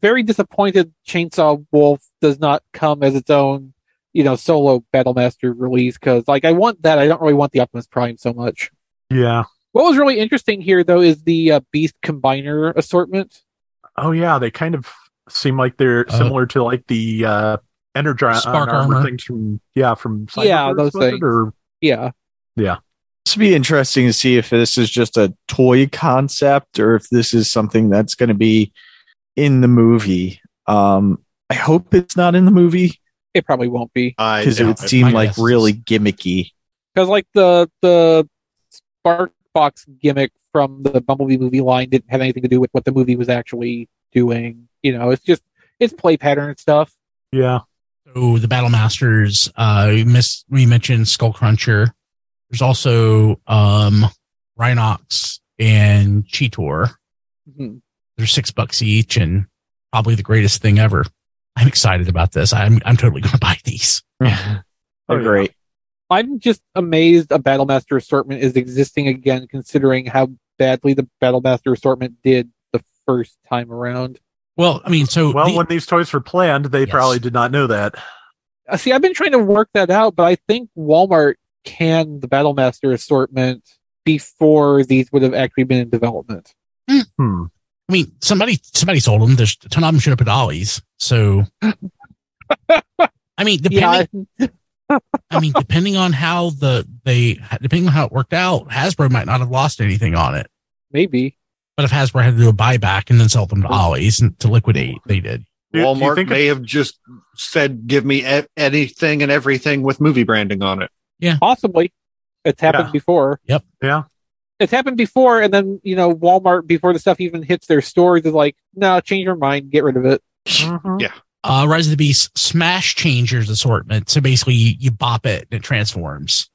Speaker 3: very disappointed Chainsaw Wolf does not come as its own, you know, solo Battlemaster release because, like, I want that. I don't really want the Optimus Prime so much.
Speaker 6: Yeah.
Speaker 3: What was really interesting here, though, is the uh, Beast Combiner assortment.
Speaker 6: Oh yeah, they kind of seem like they're uh, similar to like the uh, Energon
Speaker 2: Spark armor. armor.
Speaker 6: things from yeah from
Speaker 3: Cyberverse, yeah those things or yeah
Speaker 6: yeah.
Speaker 7: This would be interesting to see if this is just a toy concept or if this is something that's going to be in the movie. Um, I hope it's not in the movie.
Speaker 3: It probably won't be
Speaker 7: because it would seem like really gimmicky.
Speaker 3: Because like the the Spark Box gimmick from the Bumblebee movie line didn't have anything to do with what the movie was actually doing. You know, it's just it's play pattern stuff.
Speaker 6: Yeah.
Speaker 2: So the Battle Masters, uh, we miss we mentioned Skullcruncher. There's also um Rhinox and Cheetor. Mm-hmm. They're six bucks each and probably the greatest thing ever. I'm excited about this. I'm I'm totally going to buy these.
Speaker 7: They're oh, great.
Speaker 3: I'm just amazed a Battlemaster assortment is existing again, considering how badly the Battlemaster assortment did the first time around.
Speaker 2: Well, I mean, so
Speaker 6: well, the, when these toys were planned, they yes. probably did not know that.
Speaker 3: Uh, see, I've been trying to work that out, but I think Walmart canned the Battlemaster assortment before these would have actually been in development.
Speaker 2: Hmm. I mean, somebody somebody sold them. There's a ton of them showed up at Ollie's. So, I mean, depending. Yeah. I mean, depending on how the they depending on how it worked out, Hasbro might not have lost anything on it.
Speaker 3: Maybe.
Speaker 2: But if Hasbro had to do a buyback and then sell them to Ollie's and to liquidate, they did.
Speaker 4: Walmart may have just said, "Give me e- anything and everything with movie branding on it."
Speaker 2: Yeah,
Speaker 3: possibly. It's happened yeah. before.
Speaker 2: Yep.
Speaker 6: Yeah.
Speaker 3: It's happened before, and then you know Walmart before the stuff even hits their stores is like, "No, change your mind, get rid of it."
Speaker 4: Mm-hmm. Yeah.
Speaker 2: Uh, Rise of the Beast Smash Changers assortment. So basically, you, you bop it and it transforms.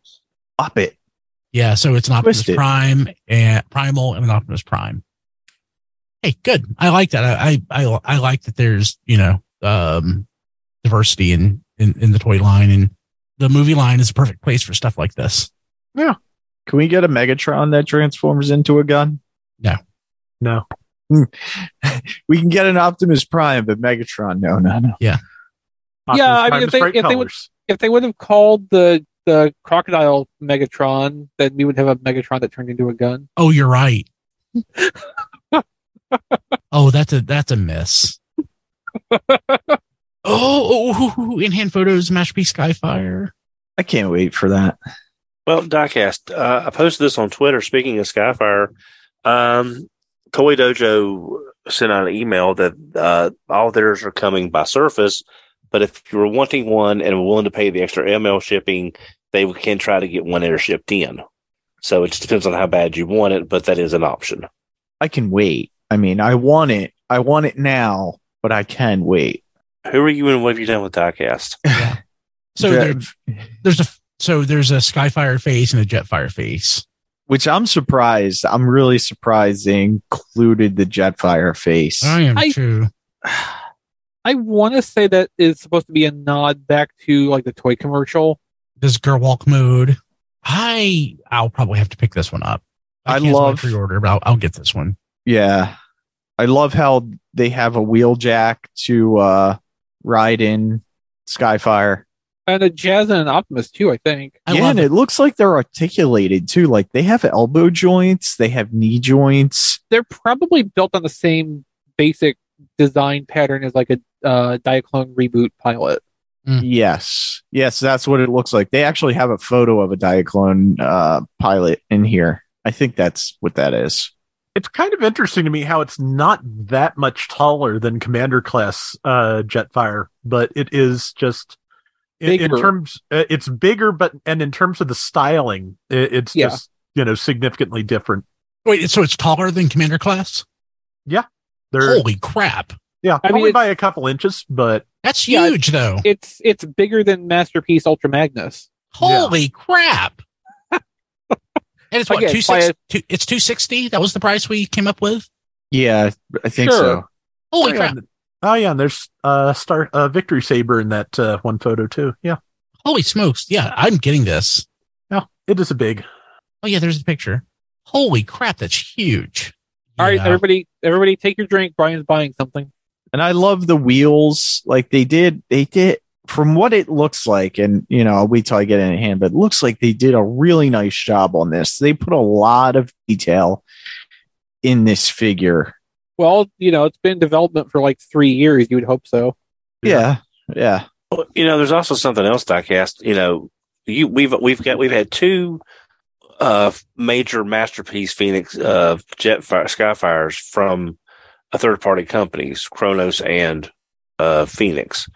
Speaker 7: Bop it.
Speaker 2: Yeah. So it's an Optimus Prime and Primal and an Optimus Prime hey, good. I like that. I, I, I like that there's, you know, um, diversity in, in, in the toy line and the movie line is a perfect place for stuff like this.
Speaker 7: Yeah. Can we get a Megatron that transforms into a gun?
Speaker 2: No.
Speaker 6: No.
Speaker 7: we can get an Optimus Prime, but Megatron, no, no, no.
Speaker 2: Yeah.
Speaker 3: Optimus yeah, I mean, if they, if they would, if they would have called the the crocodile Megatron, then we would have a Megatron that turned into a gun.
Speaker 2: Oh, you're right. oh, that's a that's a miss. oh, oh, in hand photos, masterpiece Skyfire.
Speaker 7: I can't wait for that.
Speaker 5: Well, Diecast, uh, I posted this on Twitter. Speaking of Skyfire, um, Toy Dojo sent out an email that uh, all theirs are coming by surface, but if you're wanting one and willing to pay the extra ML shipping, they can try to get one air shipped in. So it just depends on how bad you want it, but that is an option.
Speaker 7: I can wait. I mean, I want it. I want it now, but I can wait.
Speaker 5: Who are you and what have you done with Diecast?
Speaker 2: Yeah. so there, there's a so there's a Skyfire face and a Jetfire face.
Speaker 7: Which I'm surprised. I'm really surprised they included the Jetfire face.
Speaker 2: I am I, too.
Speaker 3: I want to say that is supposed to be a nod back to like the toy commercial.
Speaker 2: This girl walk mode. I I'll probably have to pick this one up. I,
Speaker 7: I love
Speaker 2: pre-order, but I'll, I'll get this one.
Speaker 7: Yeah. I love how they have a Wheeljack to uh, ride in Skyfire.
Speaker 3: And a Jazz and an Optimus too, I think.
Speaker 7: I yeah, and it. it. looks like they're articulated too. Like they have elbow joints, they have knee joints.
Speaker 3: They're probably built on the same basic design pattern as like a uh, Diaclone reboot pilot.
Speaker 7: Mm. Yes, yes, that's what it looks like. They actually have a photo of a Diaclone uh, pilot in here. I think that's what that is
Speaker 6: it's kind of interesting to me how it's not that much taller than commander class uh, jetfire but it is just in, in terms uh, it's bigger but and in terms of the styling it's yeah. just you know significantly different.
Speaker 2: Wait so it's taller than commander class?
Speaker 6: Yeah.
Speaker 2: Holy crap.
Speaker 6: Yeah I only mean, by a couple inches but
Speaker 2: that's huge yeah, though.
Speaker 3: it's it's bigger than masterpiece ultra magnus.
Speaker 2: Holy yeah. crap and it's what Again, two six, two, it's two sixty. That was the price we came up with.
Speaker 7: Yeah, I think sure. so.
Speaker 2: Holy oh, crap!
Speaker 6: Yeah. Oh yeah, and there's uh start uh victory saber in that uh, one photo too. Yeah.
Speaker 2: Holy smokes! Yeah, I'm getting this.
Speaker 6: Yeah, it is a big.
Speaker 2: Oh yeah, there's a picture. Holy crap, that's huge.
Speaker 3: All right, everybody, everybody, take your drink. Brian's buying something.
Speaker 7: And I love the wheels. Like they did, they did from what it looks like, and you know, we till I get in hand, but it looks like they did a really nice job on this. They put a lot of detail in this figure.
Speaker 3: Well, you know, it's been development for like three years. You would hope so.
Speaker 7: Yeah, yeah.
Speaker 5: Well, you know, there's also something else, Diecast. You know, you we've we've got we've had two uh major masterpiece Phoenix uh Jetfire Skyfires from a third party companies, Kronos and uh Phoenix.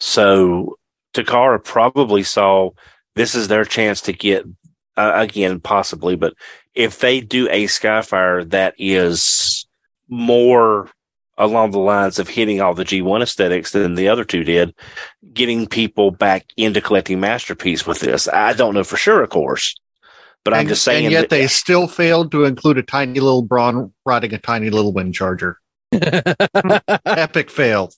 Speaker 5: So Takara probably saw this is their chance to get uh, again possibly, but if they do a Skyfire that is more along the lines of hitting all the G1 aesthetics than the other two did, getting people back into collecting masterpiece with this. I don't know for sure, of course, but
Speaker 4: and,
Speaker 5: I'm just saying.
Speaker 4: And yet
Speaker 5: that,
Speaker 4: they still failed to include a tiny little Brawn riding a tiny little Windcharger. Epic fail.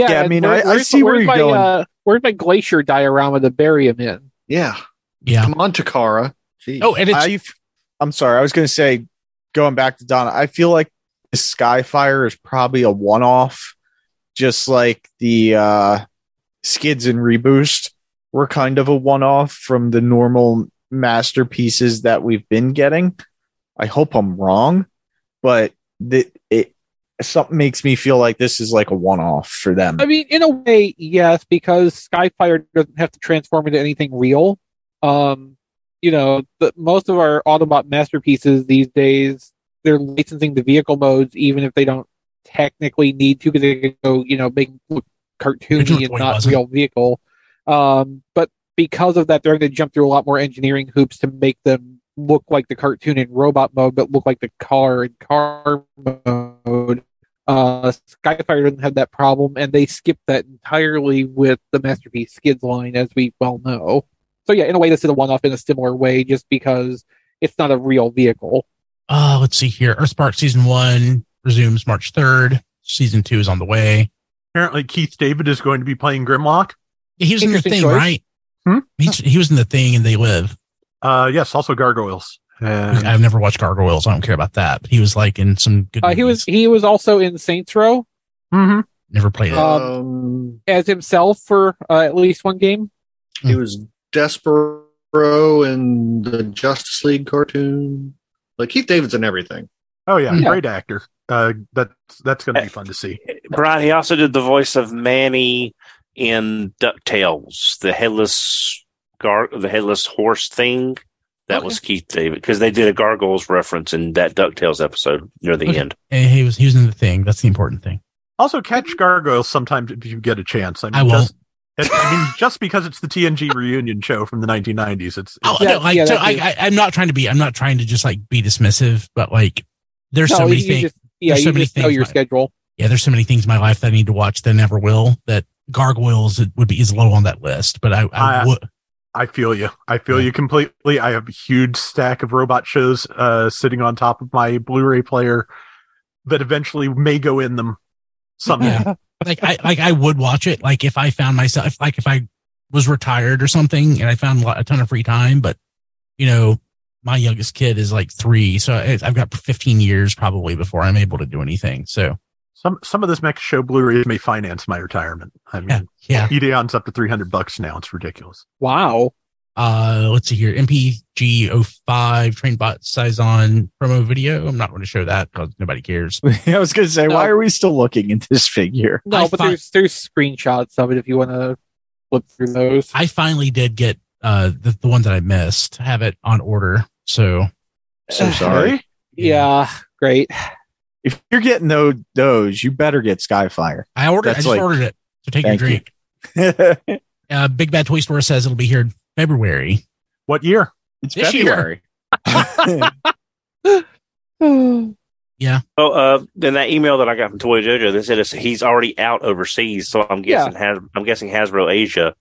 Speaker 3: Yeah,
Speaker 7: Yeah, I mean,
Speaker 3: where-
Speaker 7: I- I see where
Speaker 3: where's
Speaker 7: you're
Speaker 3: my,
Speaker 7: going.
Speaker 3: Uh, where's my glacier diorama to bury him in?
Speaker 4: Yeah.
Speaker 2: Yeah.
Speaker 4: Come on, Takara. Jeez.
Speaker 2: Oh, and it's
Speaker 7: I, I'm sorry. I was going to say, going back to Donna, I feel like the Skyfire is probably a one off, just like the uh, Skids and Reboost were kind of a one off from the normal masterpieces that we've been getting. I hope I'm wrong, but the, it something makes me feel like this is like a one off for them.
Speaker 3: I mean, in a way, yes, because Skyfire doesn't have to transform into anything real. Um, you know, the, most of our Autobot masterpieces these days, they're licensing the vehicle modes, even if they don't technically need to, because they can go, you know, make look cartoony
Speaker 2: Original
Speaker 3: and not
Speaker 2: wasn't.
Speaker 3: real vehicle. Um, but because of that, they're going to jump through a lot more engineering hoops to make them look like the cartoon in robot mode, but look like the car in car mode. Uh, Skyfire doesn't have that problem, and they skipped that entirely with the Masterpiece Skids line, as we well know. So yeah, in a way, this is a one-off in a similar way, just because it's not a real vehicle.
Speaker 2: uh let's see here. Earthspark season one resumes March third. Season two is on the way.
Speaker 6: Apparently, Keith David is going to be playing Grimlock.
Speaker 2: Yeah, he was in the thing,
Speaker 3: choice.
Speaker 2: right?
Speaker 6: Hmm?
Speaker 2: He's, he was in the thing and they live.
Speaker 6: Uh, yes, also Gargoyles. And
Speaker 2: I've never watched Gargoyles. I don't care about that. But he was like in some good.
Speaker 3: Uh, he was he was also in Saints Row
Speaker 6: Mhm.
Speaker 2: never played it.
Speaker 3: Um,
Speaker 4: Um,
Speaker 3: as himself for uh, at least one game.
Speaker 4: he was Despero in the Justice League cartoon. Like Keith David's in everything.
Speaker 6: oh yeah,
Speaker 3: Yeah.
Speaker 6: great actor. Uh, that's that's going to be fun to see.
Speaker 5: Brian, he also did the voice of Manny in DuckTales, the headless gar, the headless horse thing. That
Speaker 3: Okay.
Speaker 5: was Keith David because they did a Gargoyles reference in that DuckTales episode near the
Speaker 2: Okay.
Speaker 5: end.
Speaker 2: And he was he was in the thing. That's the important thing.
Speaker 6: Also, catch Gargoyles sometimes if you get a chance. I, mean,
Speaker 2: I won't.
Speaker 6: Just, I mean, just because it's the TNG reunion show from the 1990s, it's,
Speaker 2: Oh,
Speaker 3: Yeah,
Speaker 2: no, like,
Speaker 3: yeah,
Speaker 2: so I, I, I'm not trying to be. I'm not trying to just like be dismissive, but like, there's so many things.
Speaker 3: just yeah,
Speaker 2: there's
Speaker 3: you
Speaker 2: so many
Speaker 3: just know
Speaker 2: things,
Speaker 3: your
Speaker 2: Mike.
Speaker 3: schedule.
Speaker 2: yeah, there's so many things in my life that I need to watch that I never will. That Gargoyles would be is low on that list, but I, I
Speaker 6: I-
Speaker 2: would.
Speaker 6: I feel you. I feel
Speaker 2: Yeah.
Speaker 6: you completely. I have a huge stack of robot shows uh, sitting on top of my Blu-ray player that eventually may go in them someday.
Speaker 2: Yeah. like I like I would watch it. Like if I found myself like if I was retired or something and I found a lot- a ton of free time, but you know, my youngest kid is like three, so I- I've got 15 years probably before I'm able to do anything. So
Speaker 6: Some some of this Mecha Show Blu-rays may finance my retirement. I mean,
Speaker 2: yeah,
Speaker 6: Ideon's up to three hundred bucks now. It's ridiculous.
Speaker 3: Wow.
Speaker 2: uh, let's see here, MPG 05 Trainbot Seizan promo video. I'm not going to show that because nobody cares.
Speaker 7: I was going to say,
Speaker 3: No.
Speaker 7: why are we still looking at this figure?
Speaker 3: No,
Speaker 2: I
Speaker 3: but
Speaker 2: fi-
Speaker 3: there's there's screenshots of it if you want to flip through those.
Speaker 2: I finally did get uh the, the one that I missed. have it on order, so
Speaker 7: So sorry.
Speaker 3: yeah, great.
Speaker 7: If you're getting those, those, you better get Skyfire.
Speaker 2: I ordered. I just
Speaker 7: like-
Speaker 2: ordered it. So take your
Speaker 7: Thank you.
Speaker 2: drink. uh, Big Bad Toy Store says it'll be here in February.
Speaker 6: What year?
Speaker 2: This year.
Speaker 7: February.
Speaker 5: Oh, uh, then that email that I got from Toy Dojo, they said it's, he's already out overseas. So I'm guessing Has, I'm guessing Hasbro Asia.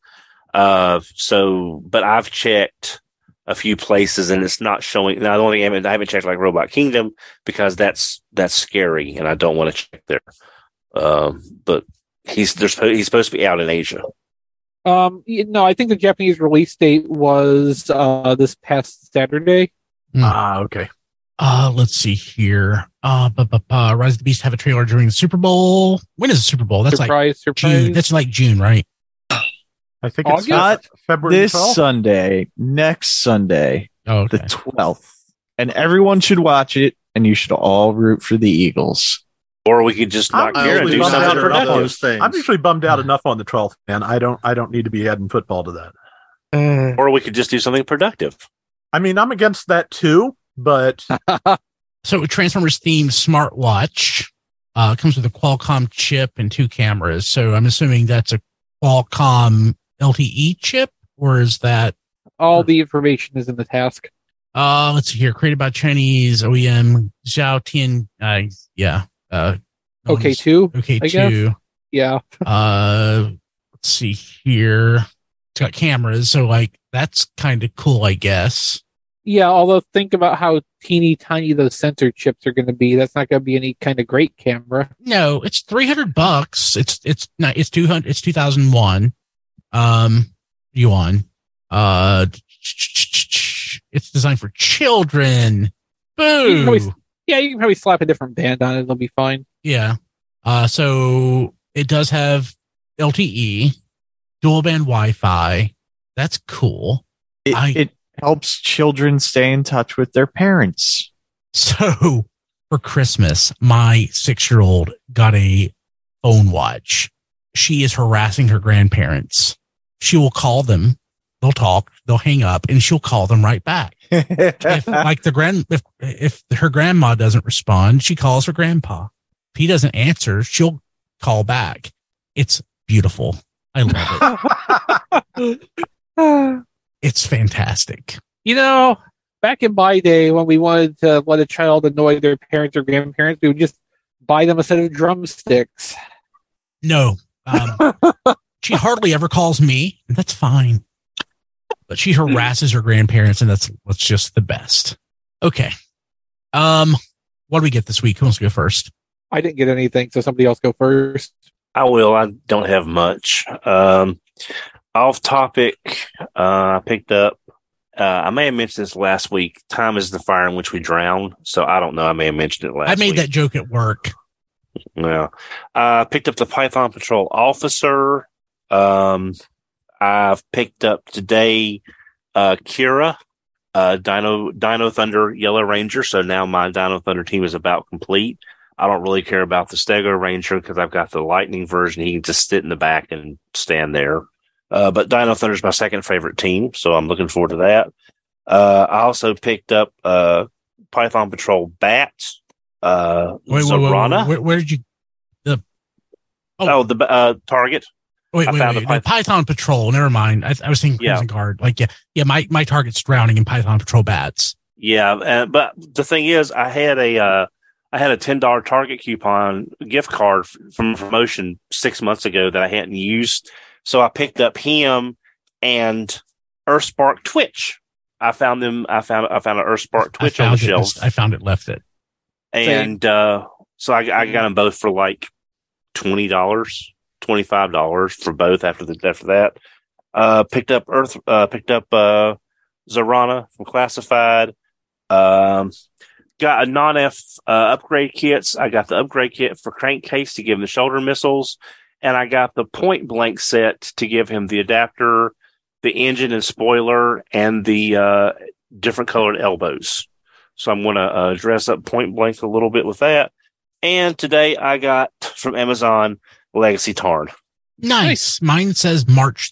Speaker 5: Uh, so, but I've checked a few places and it's not showing. Now, the only thing I haven't, I haven't checked like Robot Kingdom because that's that's scary and I don't want to check there. Um, but he's there's he's supposed to be out in Asia.
Speaker 3: Um, no, I think the Japanese release date was uh this past Saturday.
Speaker 2: Hmm.
Speaker 6: Ah, okay.
Speaker 2: Uh, let's see here. Uh, bu- bu- bu- Rise of the Beast have a trailer during the Super Bowl. When is the Super Bowl? That's
Speaker 3: surprise,
Speaker 2: like
Speaker 3: surprise.
Speaker 2: June. That's like June, right?
Speaker 6: I think it's not February
Speaker 7: this
Speaker 6: 12th.
Speaker 7: Sunday, next Sunday,
Speaker 2: Oh, okay.
Speaker 7: the 12th. And everyone should watch it, and you should all root for the Eagles.
Speaker 5: Or we could just not
Speaker 6: I'm
Speaker 5: care and do something
Speaker 6: for
Speaker 5: productive.
Speaker 4: those things.
Speaker 6: I'm usually bummed out enough on the 12th, man. I don't. I don't need to be adding football to that.
Speaker 3: Uh,
Speaker 5: Or we could just do something productive.
Speaker 6: I mean, I'm against that too, but
Speaker 2: So Transformers themed smartwatch uh, comes with a Qualcomm chip and two cameras. So I'm assuming that's a Qualcomm LTE chip, or is that?
Speaker 3: all the information is in the task.
Speaker 2: Uh, let's see here. Created by Chinese OEM Xiao Tian. Uh, yeah. Uh,
Speaker 3: Okay, two.
Speaker 2: Okay,
Speaker 3: I guess.
Speaker 2: two.
Speaker 3: Yeah.
Speaker 2: Uh, let's see here. It's got cameras, so like that's kind of cool, I guess.
Speaker 3: Yeah, although think about how teeny tiny those sensor chips are going to be. That's not going to be any kind of great camera.
Speaker 2: No, it's three hundred bucks. It's it's not. It's two hundred. It's two thousand one. Um, yuan. Uh, it's designed for children.
Speaker 3: You can always-
Speaker 2: Boo.
Speaker 3: Yeah, you can probably slap a different band on it. It'll be fine.
Speaker 2: Yeah. Uh, so it does have LTE, dual band Wi-Fi. That's cool.
Speaker 7: It,
Speaker 2: I-
Speaker 7: it helps children stay in touch with their parents.
Speaker 2: So for Christmas, my six year old got a phone watch. She is harassing her grandparents. She will call them. They'll talk. They'll hang up and she'll call them right back. If like the grand, if, if her grandma doesn't respond, she calls her grandpa. If he doesn't answer, she'll call back. It's beautiful. I love it. It's fantastic.
Speaker 3: you know, back in my day when we wanted to let a child annoy their parents or grandparents, we would just buy them a set of drumsticks.
Speaker 2: No, um, she hardly ever calls me, and that's fine. But she harasses her grandparents, and that's that's just the best. Okay, um, what do we get this week? Who wants to go first?
Speaker 3: I didn't get anything, so somebody else go first.
Speaker 5: I will. I don't have much. Um, off topic, uh, I picked up. Uh, I may have mentioned this last week. Time is the fire in which we drown. So I don't know. I may have mentioned it last.
Speaker 2: I made
Speaker 5: week.
Speaker 2: that joke at work.
Speaker 5: Yeah. Uh, picked up the Python Patrol Officer. Um, I've picked up today, uh, Kira, uh, Dino, Dino Thunder Yellow Ranger. So now my Dino Thunder team is about complete. I don't really care about the Stego Ranger because I've got the Lightning version. He can just sit in the back and stand there. Uh, but Dino Thunder is my second favorite team. So I'm looking forward to that. Uh, I also picked up, uh, Python Patrol Bats, uh,
Speaker 2: Wait, wait, wait, wait, where, where did you? The
Speaker 5: Oh, the uh, Target.
Speaker 2: Wait,
Speaker 5: I
Speaker 2: wait,
Speaker 5: found
Speaker 2: wait,
Speaker 5: the
Speaker 2: no,
Speaker 5: Python-
Speaker 2: Python Patrol. Never mind. I, I was thinking
Speaker 5: Yeah.
Speaker 2: Crimson Guard. Like, yeah, yeah. My my target's drowning in Python Patrol bats.
Speaker 5: Yeah, uh, but the thing is, I had a uh, I had a ten dollar Target coupon gift card from a promotion six months ago that I hadn't used, so I picked up him and Earthspark Twitch. I found them. I found I found an Earthspark Twitch on the
Speaker 2: found it.
Speaker 5: shelf,
Speaker 2: I found it. Left it.
Speaker 5: and uh, so I, I got them both for like twenty dollars, twenty five dollars for both. After the after that, uh, picked up Earth, uh, picked up uh, Zarana from Classified. Um, got a non F uh, upgrade kits. I got the upgrade kit for Crankcase to give him the shoulder missiles, and I got the Pointblank set to give him the adapter, the engine and spoiler, and the uh, different colored elbows. So I'm going to uh, dress up Pointblank a little bit with that. And today I got from Amazon Legacy Tarn.
Speaker 2: Nice. Mine says March.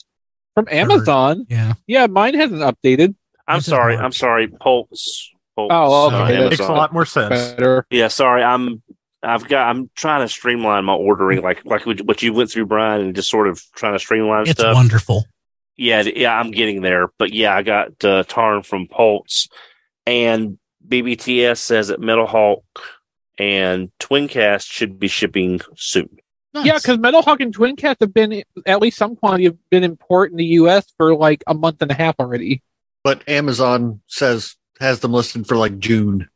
Speaker 3: From Amazon.
Speaker 2: Yeah.
Speaker 3: Yeah, mine hasn't updated.
Speaker 5: I'm
Speaker 2: This
Speaker 5: sorry. I'm sorry. Pulse. Pulse
Speaker 3: Oh, okay.
Speaker 5: uh,
Speaker 3: That
Speaker 6: makes a lot more sense.
Speaker 3: Better.
Speaker 5: Yeah, sorry. I'm. I've got. I'm trying to streamline my ordering, like like what you went through, Brian, and just sort of trying to streamline
Speaker 2: It's
Speaker 5: stuff.
Speaker 2: wonderful.
Speaker 5: Yeah, yeah, I'm getting there. But yeah, I got uh, Tarn from Pulse, and BBTS says that Metal Hawk and Twincast should be shipping soon.
Speaker 2: Nice.
Speaker 3: Yeah, because Metal Hawk and Twincast have been at least some quantity have been in port in the U.S. for like a month and a half already.
Speaker 4: But Amazon says has them listed for like June.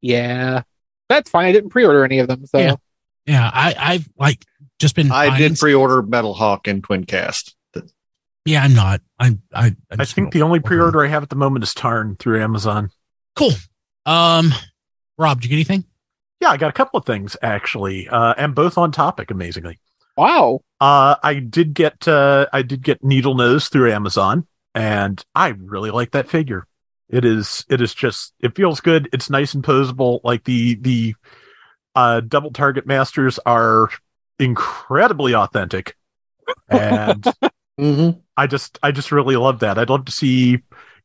Speaker 3: Yeah, that's fine. I didn't pre-order any of them, so
Speaker 2: Yeah. yeah, I I've like just been.
Speaker 4: I did pre-order Metal Hawk and Twincast.
Speaker 2: Yeah, I'm not. I I
Speaker 6: I think the only pre-order I have at the moment is Tarn through Amazon.
Speaker 2: Cool. Um, Rob, did you get anything?
Speaker 6: Yeah, I got a couple of things actually, uh, and both on topic, amazingly.
Speaker 3: Wow.
Speaker 6: Uh, I did get uh, I did get Needlenose through Amazon, and I really like that figure. It is it is just it feels good. It's nice and posable. Like the the uh, double target masters are incredibly authentic, and
Speaker 4: Mm-hmm.
Speaker 6: I just I just really love that. I'd love to see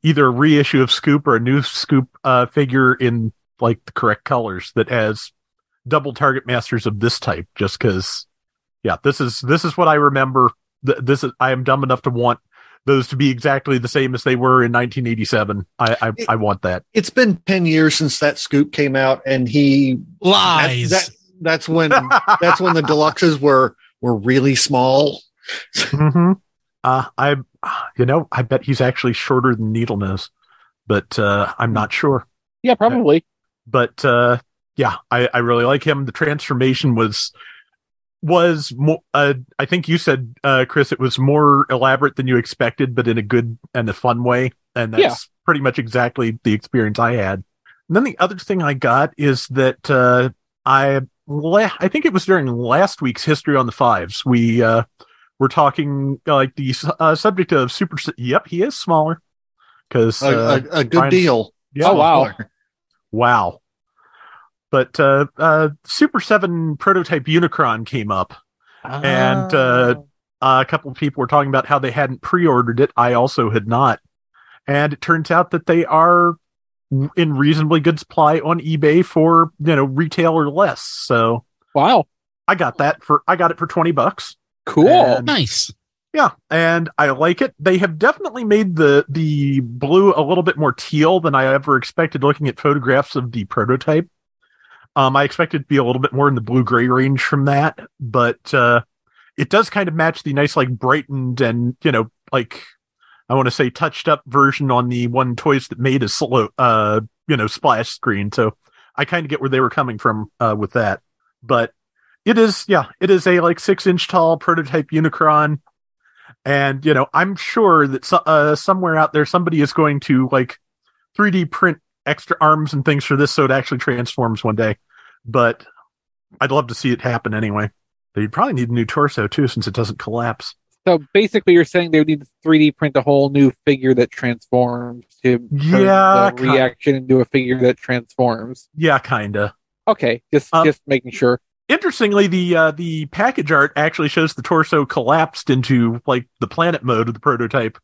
Speaker 6: either a reissue of Scoop or a new Scoop uh, figure in like the correct colors that has double target masters of this type. Just because, yeah, this is this is what I remember. Th- This is I am dumb enough to want those to be exactly the same as they were in 1987. I I, I want that.
Speaker 4: It's been 10 years since that scoop came out, and he
Speaker 2: Lies.
Speaker 4: That, that, that's when that's when the deluxes were were really small.
Speaker 6: hmm Uh, I, you know, I bet he's actually shorter than Needlenose, but uh, I'm not sure.
Speaker 3: Yeah, probably.
Speaker 6: But uh, yeah, I, I really like him. The transformation was was more. Uh, I think you said, uh, Chris, it was more elaborate than you expected, but in a good and a fun way. And that's
Speaker 3: Yeah.
Speaker 6: pretty much exactly the experience I had. And then the other thing I got is that uh, I la- I think it was during last week's history on the fives. We uh, were talking uh, like the uh, subject of super. Yep, he is smaller because
Speaker 4: A,
Speaker 6: uh,
Speaker 4: a, a good
Speaker 6: Brian's-
Speaker 4: deal.
Speaker 6: yeah,
Speaker 3: Oh, wow.
Speaker 6: Wow. But uh, uh, Super 7 prototype Unicron came up. And, uh, Uh, a couple of people were talking about how they hadn't pre ordered it. I also had not. And it turns out that they are in reasonably good supply on eBay for, you know, retail or less. So
Speaker 3: wow.
Speaker 6: I got that for, I got it for 20 bucks.
Speaker 3: Cool.
Speaker 2: Nice.
Speaker 6: Yeah, and I like it. They have definitely made the the blue a little bit more teal than I ever expected looking at photographs of the prototype. Um, I expected to be a little bit more in the blue gray range from that, but uh, it does kind of match the nice, like brightened and you know, like I want to say touched up version on the one toys that made a slow, uh, you know, splash screen. So I kind of get where they were coming from uh, with that, but it is, yeah, it is a like six inch tall prototype Unicron and you know i'm sure that so, uh, somewhere out there somebody is going to like 3d print extra arms and things for this so it actually transforms one day but i'd love to see it happen anyway but you'd probably need a new torso too since it doesn't collapse
Speaker 3: So basically, you're saying they would need to 3D print a whole new figure that transforms to
Speaker 6: Yeah,
Speaker 3: reaction into a figure that transforms.
Speaker 6: yeah kinda
Speaker 3: Okay, just
Speaker 6: Um,
Speaker 3: just making sure.
Speaker 6: Interestingly the uh the package art actually shows the torso collapsed into like the planet mode of the prototype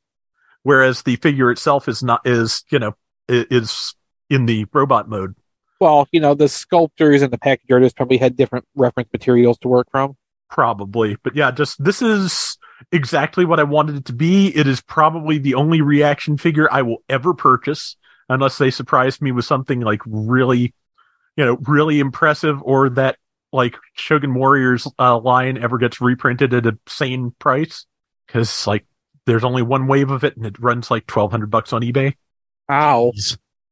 Speaker 6: whereas the figure itself is not is you know is in the robot mode.
Speaker 3: Well, you know, the sculptors and the package artists probably had different reference materials to work from.
Speaker 6: probably. But yeah just this is exactly what i wanted it to be. It is probably the only reaction figure i will ever purchase unless they surprise me with something like really you know really impressive or that like shogun warriors uh, line ever gets reprinted at a sane price because like there's only one wave of it and it runs like 1200 bucks on ebay
Speaker 3: Ow.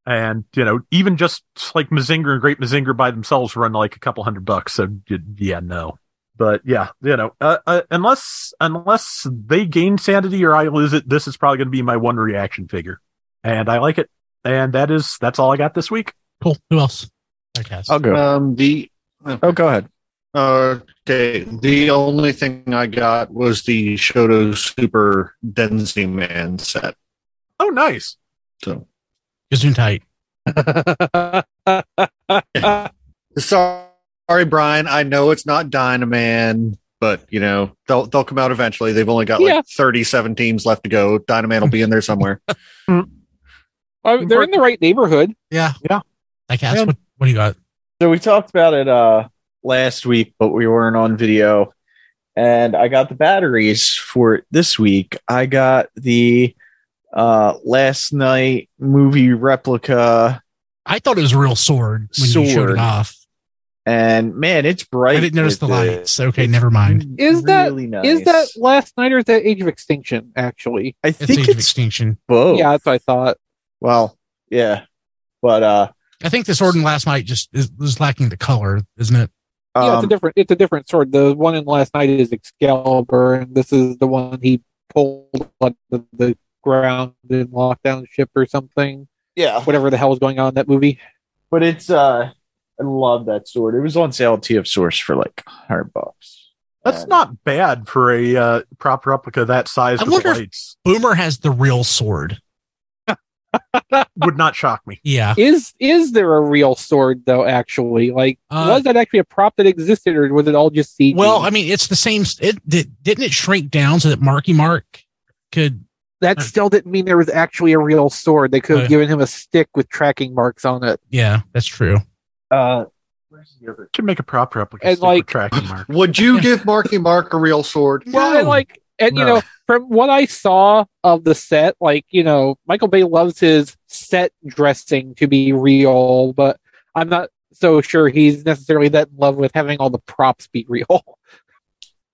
Speaker 6: and you know even just like mazinger and great mazinger by themselves run like a couple hundred bucks so yeah no but yeah you know uh, uh, unless unless they gain sanity or i lose it this is probably going to be my one reaction figure and i like it and that is that's all i got this week
Speaker 2: Cool. Who else? Podcast.
Speaker 7: I'll go.
Speaker 4: Um, the
Speaker 7: oh, go ahead.
Speaker 4: okay, the only thing I got was the Shoto Super Denzi Man set.
Speaker 6: oh nice
Speaker 4: So
Speaker 2: Gesundheit.
Speaker 4: sorry, Brian. I know it's not Dynaman, but you know they'll they'll come out eventually. They've only got
Speaker 3: Yeah.
Speaker 4: like thirty seven teams left to go. Dynaman will be in there somewhere.
Speaker 3: Uh, they're in the right neighborhood.
Speaker 2: Yeah.
Speaker 6: Yeah.
Speaker 2: Diecast.
Speaker 7: Yeah.
Speaker 2: What, what do you got?
Speaker 7: So we talked about it uh last week, but we weren't on video. And I got the batteries for it this week. I got the uh Last Knight movie replica
Speaker 2: I thought it was a real sword when you showed
Speaker 7: Sword.
Speaker 2: it off.
Speaker 7: and man, it's bright.
Speaker 2: I didn't notice the
Speaker 7: with it.
Speaker 2: lights. Okay, never mind.
Speaker 3: Is that-
Speaker 7: really nice.
Speaker 3: Is that Last Knight or is that Age of Extinction? Actually,
Speaker 7: I
Speaker 2: It's
Speaker 7: think
Speaker 2: Age of
Speaker 7: it's
Speaker 2: Extinction.
Speaker 7: both.
Speaker 3: yeah, that's what I thought.
Speaker 7: Well, yeah. But uh
Speaker 2: I think the sword in Last Knight just is, is lacking the color, isn't it?
Speaker 3: yeah, it's a
Speaker 7: um,
Speaker 3: different. It's a different sword. The one in Last Knight is Excalibur, and this is the one he pulled on the, the ground in lockdown ship or something.
Speaker 7: yeah.
Speaker 3: Whatever the hell was going on in that movie.
Speaker 7: but it's uh, I love that sword. It was on sale at TF Source for like hundred bucks.
Speaker 6: That's
Speaker 7: And-
Speaker 6: not bad for a uh, prop replica that size
Speaker 2: I wonder
Speaker 6: the
Speaker 2: if- Boomer has the real sword.
Speaker 6: Would not shock me.
Speaker 2: Yeah.
Speaker 3: Is is there a real sword though? Actually, like
Speaker 2: Uh,
Speaker 3: was that actually a prop that existed, or was it all just CG?
Speaker 2: Well, I mean, it's the same. It did, didn't it shrink down so that Marky Mark could.
Speaker 3: that still didn't mean there was actually a real sword. They could have
Speaker 2: Uh,
Speaker 3: given him a stick with tracking marks on it.
Speaker 2: Yeah, that's true.
Speaker 7: Uh,
Speaker 6: Should make a prop replica
Speaker 3: And,
Speaker 6: stick with
Speaker 3: like-
Speaker 6: tracking mark.
Speaker 4: Would you give Marky Mark a real sword?
Speaker 3: Well,
Speaker 2: No.
Speaker 3: like, and you know, from what I saw of the set, like, you know, Michael Bay loves his set dressing to be real, but I'm not so sure he's necessarily that in love with having all the props be real.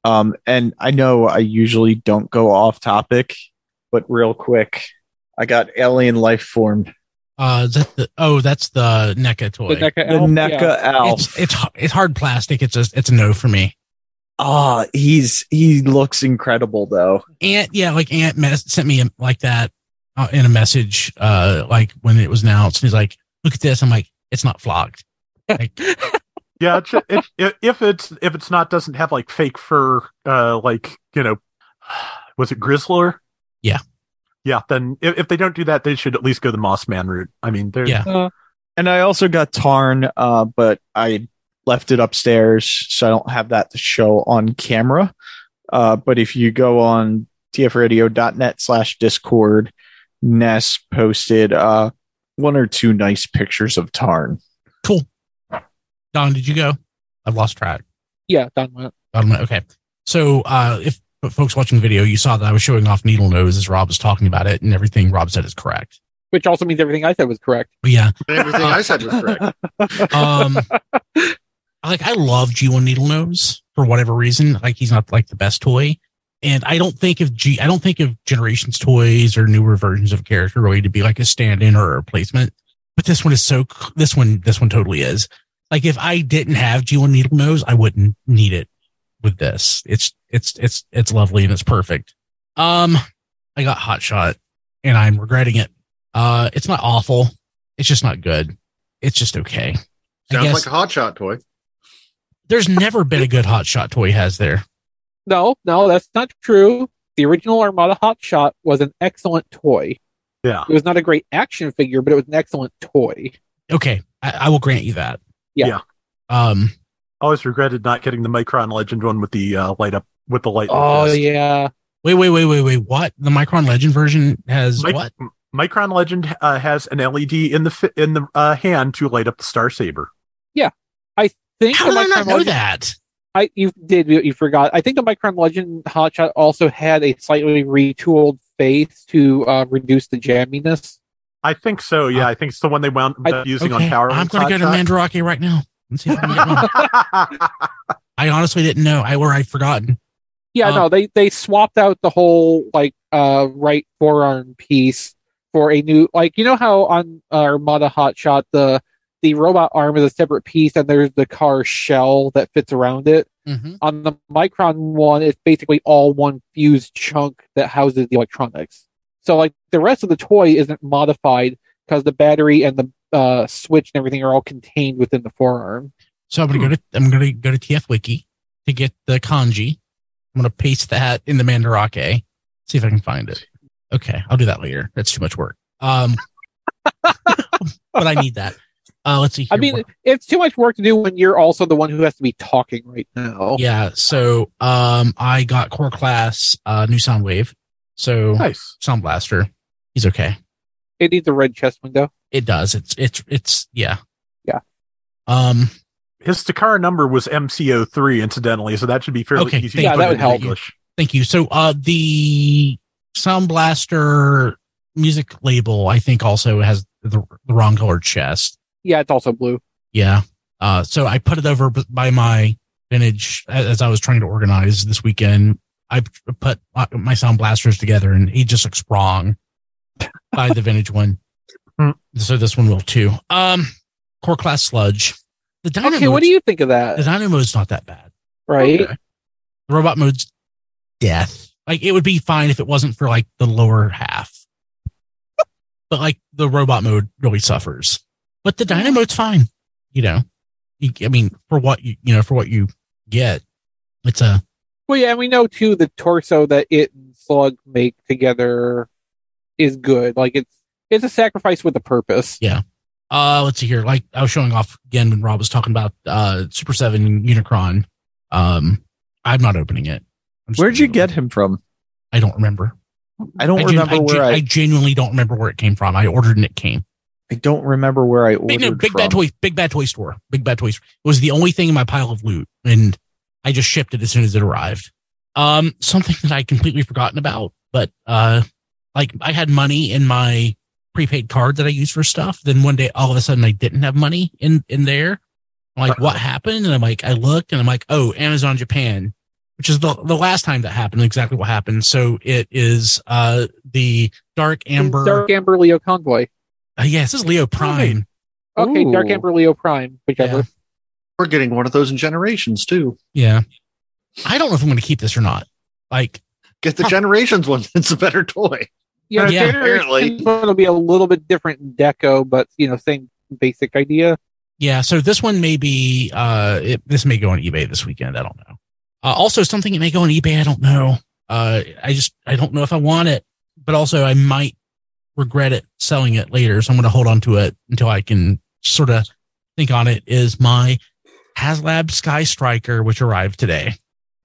Speaker 7: Um, and I know I usually don't go off topic, but real quick, I got Alien Life Form,
Speaker 2: Uh, is that the, oh, that's the NECA toy.
Speaker 3: The NECA
Speaker 7: the
Speaker 3: elf,
Speaker 7: NECA
Speaker 3: yeah.
Speaker 7: Alf.
Speaker 2: it's it's it's hard plastic. It's just it's a no for me.
Speaker 7: Ah, he's he looks incredible though.
Speaker 2: Aunt, yeah, like Aunt mes- sent me a, like that uh, in a message, uh, like when it was announced. He's like, "Look at this." I'm like, "It's not flocked." Like,
Speaker 6: Yeah, it, should- it, it, if it's if it's not doesn't have like fake fur, uh, like you know, was it Grizzlor?
Speaker 2: Yeah.
Speaker 6: yeah. Then if, if they don't do that, they should at least go the Moss Man route. I mean, they're
Speaker 2: Yeah.
Speaker 7: And I also got Tarn, uh, but I left it upstairs, so I don't have that to show on camera. Uh, but if you go on tfradio.net slash discord, Ness posted uh, one or two nice pictures of Tarn.
Speaker 2: cool. Don, did you go? I've lost track.
Speaker 3: Yeah, Don went.
Speaker 2: Don went, okay. So, uh, if folks watching the video, you saw that I was showing off Needlenose as Rob was talking about it, and everything Rob said is correct.
Speaker 3: Which also means everything I said was correct.
Speaker 2: Yeah,
Speaker 4: Everything I said was correct.
Speaker 2: um like i love g1 Needlenose for whatever reason. Like he's not like the best toy. And i don't think of g i don't think of generations toys or newer versions of a character really to be like a stand-in or a replacement. But this one is so this one this one totally is. Like if i didn't have g1 Needlenose i wouldn't need it with this. It's it's it's it's lovely and it's perfect. Um i got hot shot and i'm regretting it. Uh it's not awful. It's just not good. It's just okay. I
Speaker 4: Sounds
Speaker 2: guess-
Speaker 4: like a hot shot toy.
Speaker 2: There's never been a good hot shot toy, has there?
Speaker 3: No, no, that's not true. The original Armada Hot Shot was an excellent toy.
Speaker 6: yeah.
Speaker 3: It was not a great action figure, but it was an excellent toy.
Speaker 2: Okay, I, I will grant you that.
Speaker 3: Yeah.
Speaker 6: Yeah.
Speaker 2: Um.
Speaker 6: I always regretted not getting the Micron Legend one with the uh, light up with the light.
Speaker 3: Oh
Speaker 6: fist.
Speaker 3: yeah,
Speaker 2: Wait, wait, wait, wait, wait. What? The Micron Legend version has
Speaker 6: Mic-
Speaker 2: what?
Speaker 6: Micron Legend uh, has an LED in the fi- in the uh, hand to light up the Star Saber.
Speaker 3: Think
Speaker 2: How did I not know
Speaker 3: Legend-
Speaker 2: that?
Speaker 3: I you did you, you forgot. I think the Micron Legend Hotshot also had a slightly retooled face to uh, reduce the jamminess.
Speaker 6: I think so. Yeah, I think it's the one they wound up using
Speaker 2: Okay,
Speaker 6: on Power.
Speaker 2: I'm going to go to Mandarake right now. Let's see if I can get one. I honestly didn't know. I or I'd forgotten.
Speaker 3: Yeah,
Speaker 2: Uh,
Speaker 3: no, they they swapped out the whole like uh right forearm piece for a new like you know how on Armada Hotshot the the robot arm is a separate piece and there's the car shell that fits around it.
Speaker 2: Mm-hmm.
Speaker 3: On the Micron one, it's basically all one fused chunk that houses the electronics. So like the rest of the toy isn't modified because the battery and the uh, switch and everything are all contained within the forearm.
Speaker 2: So I'm going to go to I'm to go to TF Wiki to get the kanji. I'm going to paste that in the Mandarake. See if I can find it. Okay, I'll do that later. That's too much work. Um, but I need that. Uh, let's see.
Speaker 3: I mean, it's too much work to do when you're also the one who has to be talking right now.
Speaker 2: yeah. So um, I got core class uh, new Soundwave. So
Speaker 6: nice.
Speaker 2: Soundblaster. He's okay.
Speaker 3: It needs a red chest window.
Speaker 2: It does. It's it's it's yeah.
Speaker 3: Yeah.
Speaker 2: Um.
Speaker 6: His Takara number was MCO3, incidentally, so that should be fairly
Speaker 2: Okay,
Speaker 6: easy.
Speaker 2: thank
Speaker 6: to
Speaker 3: you. that would help.
Speaker 6: English.
Speaker 2: Thank you. So uh, the Soundblaster music label, I think, also has the the wrong colored chest.
Speaker 3: Yeah, it's also blue.
Speaker 2: Yeah. Uh, so I put it over by my vintage as I was trying to organize this weekend. I put my- Soundblasters together, and he just looks wrong by the vintage one.
Speaker 6: Hmm.
Speaker 2: So this one will too. Um, core class sludge. The dynamo.
Speaker 3: Okay, what do you think of that?
Speaker 2: The
Speaker 3: that?
Speaker 2: dynamo's not that bad.
Speaker 3: Right?
Speaker 6: Okay.
Speaker 2: The robot mode's death. Like it would be fine if it wasn't for like the lower half. but like the robot mode really suffers. But the dynamo's fine. You know, you, I mean, for what you you know for what you get, it's a.
Speaker 3: Well, yeah, and we know too the torso that it and Slug make together is good. Like it's it's a sacrifice with a purpose.
Speaker 2: Yeah. Uh, let's see here. Like I was showing off again when Rob was talking about uh Super Seven Unicron. Um, I'm not opening it.
Speaker 7: Where'd you get him from?
Speaker 2: I don't remember.
Speaker 7: I don't I remember I, where I,
Speaker 2: I, genuinely don't remember where it came from. I ordered and it came.
Speaker 7: I don't remember where I ordered.
Speaker 2: Big,
Speaker 7: no,
Speaker 2: big
Speaker 7: from.
Speaker 2: bad toy, big bad toy store. Big bad toys it was the only thing in my pile of loot, and I just shipped it as soon as it arrived. Um, something that I completely forgotten about, but uh, like I had money in my prepaid card that I use for stuff. Then one day, all of a sudden, I didn't have money in in there. I'm like, what happened? And I'm like, I looked, and I'm like, oh, Amazon Japan which is the the last time that happened. Exactly what happened. So it is uh the Dark Amber,
Speaker 3: Dark Amber Leo Convoy.
Speaker 2: Uh, yeah, this is Leo Prime.
Speaker 3: Okay, Ooh. Dark Amber Leo Prime, whichever. Yeah.
Speaker 4: We're getting one of those in Generations too.
Speaker 2: Yeah, I don't know if I'm going to keep this or not. Like,
Speaker 4: get the huh. Generations one. It's a better toy.
Speaker 3: Yeah, yeah. Apparently, it'll be a little bit different in deco, but you know, same basic idea.
Speaker 2: Yeah, so this one may be uh it, this may go on eBay this weekend. I don't know. Uh, also, something that may go on eBay. I don't know. Uh, I just I don't know if I want it, but also I might regret it selling it later. So I'm going to hold on to it until I can sort of think on it. Is my HasLab Sky Striker, which arrived today.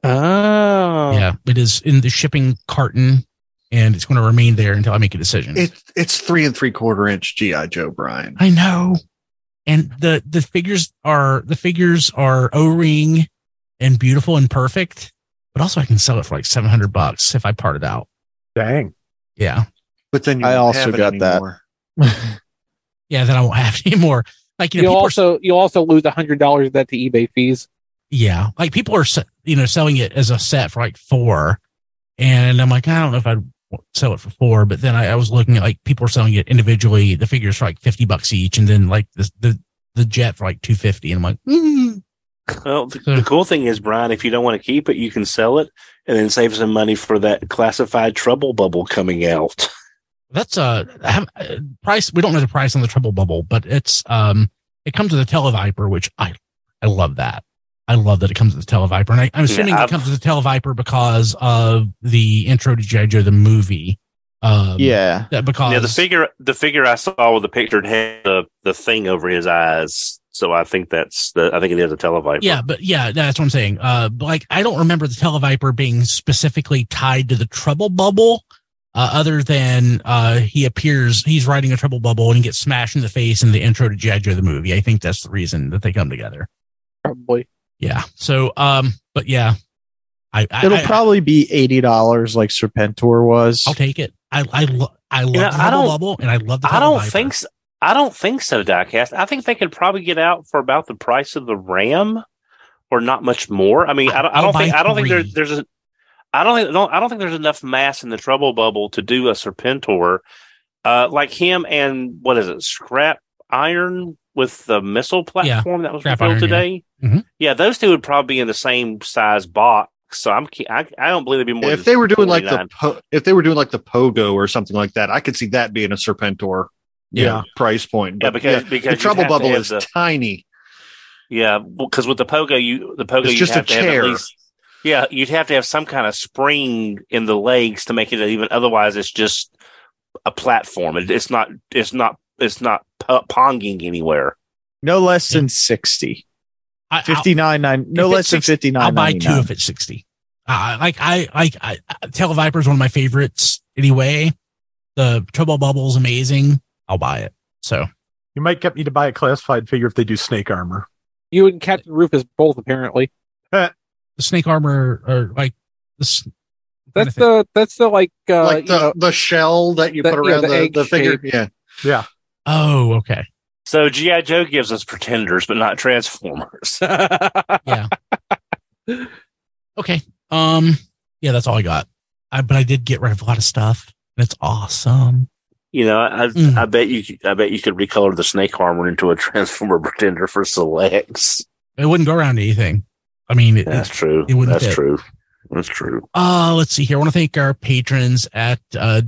Speaker 3: Oh,
Speaker 2: yeah, it is in the shipping carton, and it's going to remain there until I make a decision.
Speaker 4: It's it's three and three quarter inch GI Joe Brian.
Speaker 2: I know, and the the figures are the figures are O ring and beautiful and perfect, but also I can sell it for like 700 bucks if I part it out.
Speaker 6: Dang.
Speaker 2: Yeah.
Speaker 4: But then
Speaker 7: I also got that.
Speaker 2: yeah, then I won't have any more. Like,
Speaker 3: you know, you'll also, you'll also lose a hundred dollars of that to eBay fees.
Speaker 2: Yeah. Like people are, you know, selling it as a set for like four. And I'm like, I don't know if I'd sell it for four, but then I, I was looking at like people are selling it individually, the figures for like 50 bucks each. And then like the, the, the jet for like 250. And I'm like, mm,
Speaker 5: well, the, the, cool thing is, Brian, if you don't want to keep it, you can sell it and then save some money for that classified trouble bubble coming out.
Speaker 2: That's a uh, uh, price. We don't know the price on the trouble bubble, but it's um, it comes with a Televiper, which I I love that. I love that it comes with the Televiper, and I, am assuming yeah, it comes with the Televiper because of the intro to GI Joe the movie.
Speaker 7: Um, yeah,
Speaker 2: because
Speaker 5: yeah, the figure the figure I saw with the picture had the the thing over his eyes so I think that's the I think it is a televiper.
Speaker 2: Yeah, but yeah, that's what I'm saying. Uh, like I don't remember the televiper being specifically tied to the trouble bubble. Uh, other than uh, he appears, he's riding a trouble bubble and he gets smashed in the face in the intro to G.I. Joe the movie. I think that's the reason that they come together.
Speaker 3: Probably.
Speaker 2: Yeah. So, um, but yeah,
Speaker 7: I, I it'll I, probably be eighty dollars, like Serpentor was.
Speaker 2: I'll take it. I I, lo- I love the trouble bubble and I love the.
Speaker 5: I don't think so. I don't think so, Diecast. I think they could probably get out for about the price of the RAM, or not much more. I mean, I don't, I don't think I don't think there, there's a I don't think don't, I don't think there's enough mass in the trouble bubble to do a Serpentor uh, like him and what is it, Scrap Iron with the missile platform yeah, that was revealed today.
Speaker 2: Yeah. Mm-hmm.
Speaker 5: yeah, those two would probably be in the same size box. So I'm I, I don't believe it'd be more.
Speaker 4: If they were doing 49. like the po- if they were doing like the Pogo or something like that, I could see that being a Serpentor yeah. Know, price point.
Speaker 5: But yeah, because, yeah, because
Speaker 4: the trouble bubble is the, tiny.
Speaker 5: Yeah, because with the pogo, you the pogo,
Speaker 4: it's just a chair.
Speaker 5: Least, yeah, you'd have to have some kind of spring in the legs to make it even. Otherwise, it's just a platform. It, it's not. It's not. It's not ponging anywhere.
Speaker 7: No less than sixty. Fifty nine nine. No less 60, than fifty nine.
Speaker 2: I'll buy two if it's sixty. Uh, like I like I, Televiper is one of my favorites anyway. The Trouble Bubble is amazing. I'll buy it. So
Speaker 6: you might get me to buy a classified figure if they do snake armor.
Speaker 3: You and Captain Rufus both apparently.
Speaker 2: the snake armor or like this.
Speaker 3: That's the that's the like uh,
Speaker 4: like the, know, the shell that you the, put around yeah, the, the, the figure. Yeah.
Speaker 6: Yeah.
Speaker 2: Oh, okay.
Speaker 5: So GI Joe gives us pretenders, but not Transformers.
Speaker 2: yeah. Okay. Um. Yeah, that's all I got. I, but I did get rid of a lot of stuff. And it's awesome.
Speaker 5: You know, I mm. I bet you I bet you could recolor the snake armor into a transformer pretender for selects.
Speaker 2: It wouldn't go around anything. I mean, it,
Speaker 5: that's true. It wouldn't. That's fit. true. That's true.
Speaker 2: Uh, let's see here. I want to thank our patrons at uh,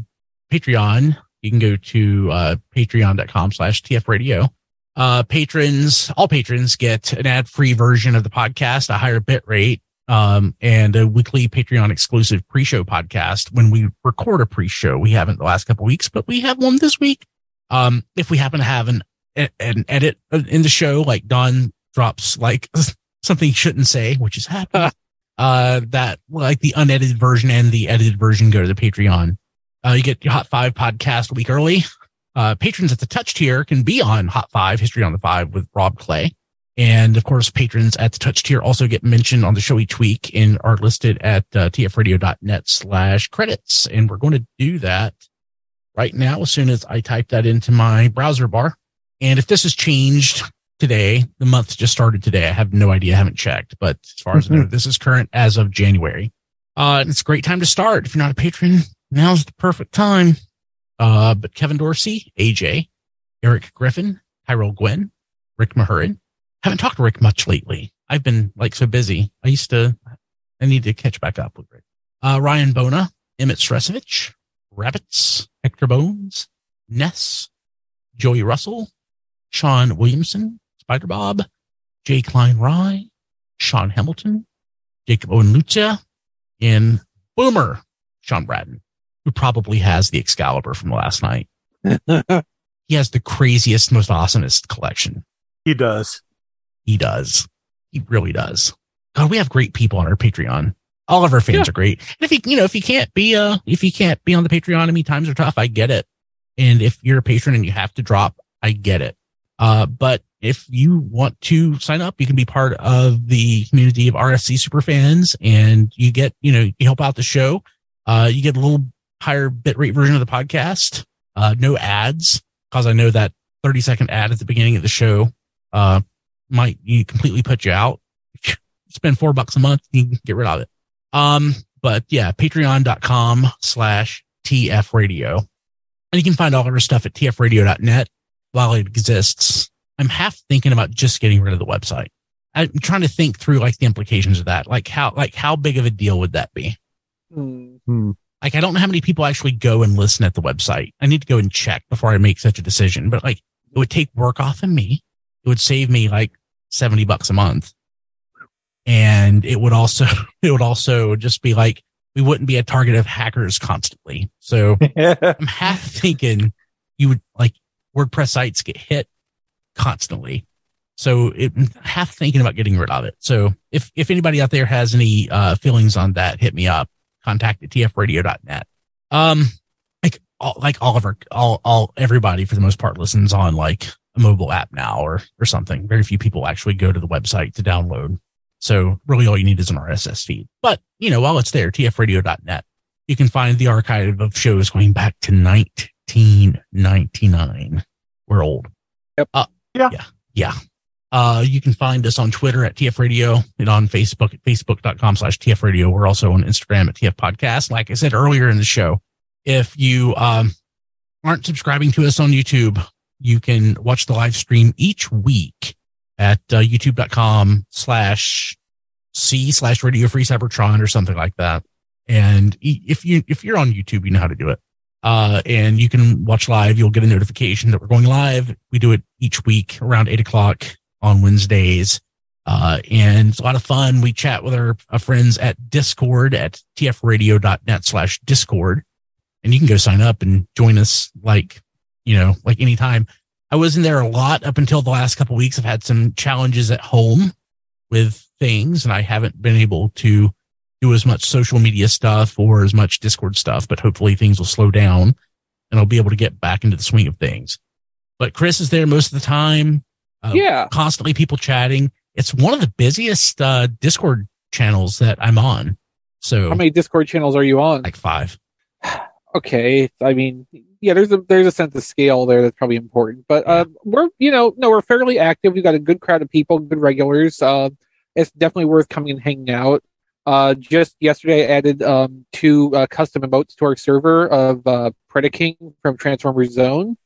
Speaker 2: Patreon. You can go to uh, patreon.com slash TF radio. Uh, patrons, all patrons get an ad free version of the podcast, a higher bit rate, um, and a weekly Patreon exclusive pre show podcast when we record a pre show. We haven't the last couple weeks, but we have one this week. Um, if we happen to have an, an edit in the show, like Don drops like something he shouldn't say, which is happening, uh, that like the unedited version and the edited version go to the Patreon. Uh, you get your Hot Five podcast a week early. Uh, patrons at the touch tier can be on Hot Five, History on the Five with Rob Clay. And of course, patrons at the touch tier also get mentioned on the show each week and are listed at uh, tfradio.net slash credits. And we're going to do that right now as soon as I type that into my browser bar. And if this has changed today, the month just started today. I have no idea. I haven't checked, but as far as I know, this is current as of January. Uh, it's a great time to start. If you're not a patron, now's the perfect time. Uh, but Kevin Dorsey, AJ, Eric Griffin, Tyrell Gwynn, Rick Mahurin. Haven't talked to Rick much lately. I've been like so busy. I used to, I need to catch back up with Rick. Uh, Ryan Bona, Emmett Stresovich, Rabbits, Hector Bones, Ness, Joey Russell, Sean Williamson, Spider Bob, Jay Klein Rye, Sean Hamilton, Jacob Owen Lucia, and Boomer, Sean Braden who probably has the Excalibur from last night. he has the craziest, most awesomest collection.
Speaker 6: He does.
Speaker 2: He does. He really does. Oh, we have great people on our Patreon. All of our fans yeah. are great. And if you, you know, if you can't be, uh, if you can't be on the Patreon, I mean, times are tough. I get it. And if you're a patron and you have to drop, I get it. Uh, but if you want to sign up, you can be part of the community of RFC super fans and you get, you know, you help out the show. Uh, you get a little higher bitrate version of the podcast. Uh, no ads because I know that 30 second ad at the beginning of the show, uh, might you completely put you out. Spend four bucks a month, you can get rid of it. Um, but yeah, patreon.com slash TF radio. And you can find all of our stuff at tfradio.net while it exists. I'm half thinking about just getting rid of the website. I'm trying to think through like the implications of that. Like how, like how big of a deal would that be?
Speaker 6: Hmm.
Speaker 2: Like, I don't know how many people actually go and listen at the website. I need to go and check before I make such a decision. But like, it would take work off of me. It would save me like 70 bucks a month. And it would also, it would also just be like, we wouldn't be a target of hackers constantly. So I'm half thinking you would like WordPress sites get hit constantly. So it, half thinking about getting rid of it. So if, if anybody out there has any, uh, feelings on that, hit me up contact at tfradio.net. Um, like all, like all of our, all, all, everybody for the most part listens on like a mobile app now or, or something. Very few people actually go to the website to download. So really all you need is an RSS feed. But, you know, while it's there, tfradio.net, you can find the archive of shows going back to 1999. We're old.
Speaker 3: Yep.
Speaker 2: Uh, yeah. Yeah. Yeah. Uh, you can find us on Twitter at TF Radio and on Facebook at facebook.com slash TF Radio. We're also on Instagram at TF Podcast. Like I said earlier in the show, if you, um, aren't subscribing to us on YouTube, you can watch the live stream each week at uh, youtube.com slash C slash Radio Free Cybertron or something like that. And if you, if you're on YouTube, you know how to do it. Uh, and you can watch live. You'll get a notification that we're going live. We do it each week around eight o'clock on Wednesdays. Uh, and it's a lot of fun. We chat with our, our friends at Discord at tfradio.net slash Discord. And you can go sign up and join us like, you know, like anytime. I wasn't there a lot up until the last couple weeks. I've had some challenges at home with things and I haven't been able to do as much social media stuff or as much Discord stuff, but hopefully things will slow down and I'll be able to get back into the swing of things. But Chris is there most of the time.
Speaker 3: Uh, yeah.
Speaker 2: Constantly people chatting. It's one of the busiest uh, Discord channels that I'm on. So
Speaker 3: how many Discord channels are you on?
Speaker 2: Like five.
Speaker 3: okay. I mean, yeah, there's a there's a sense of scale there that's probably important. But uh, we're you know no we're fairly active. We've got a good crowd of people, good regulars. Uh, it's definitely worth coming and hanging out. Uh, just yesterday, I added um, two uh, custom emotes to our server of uh, Predaking from Transformers Zone,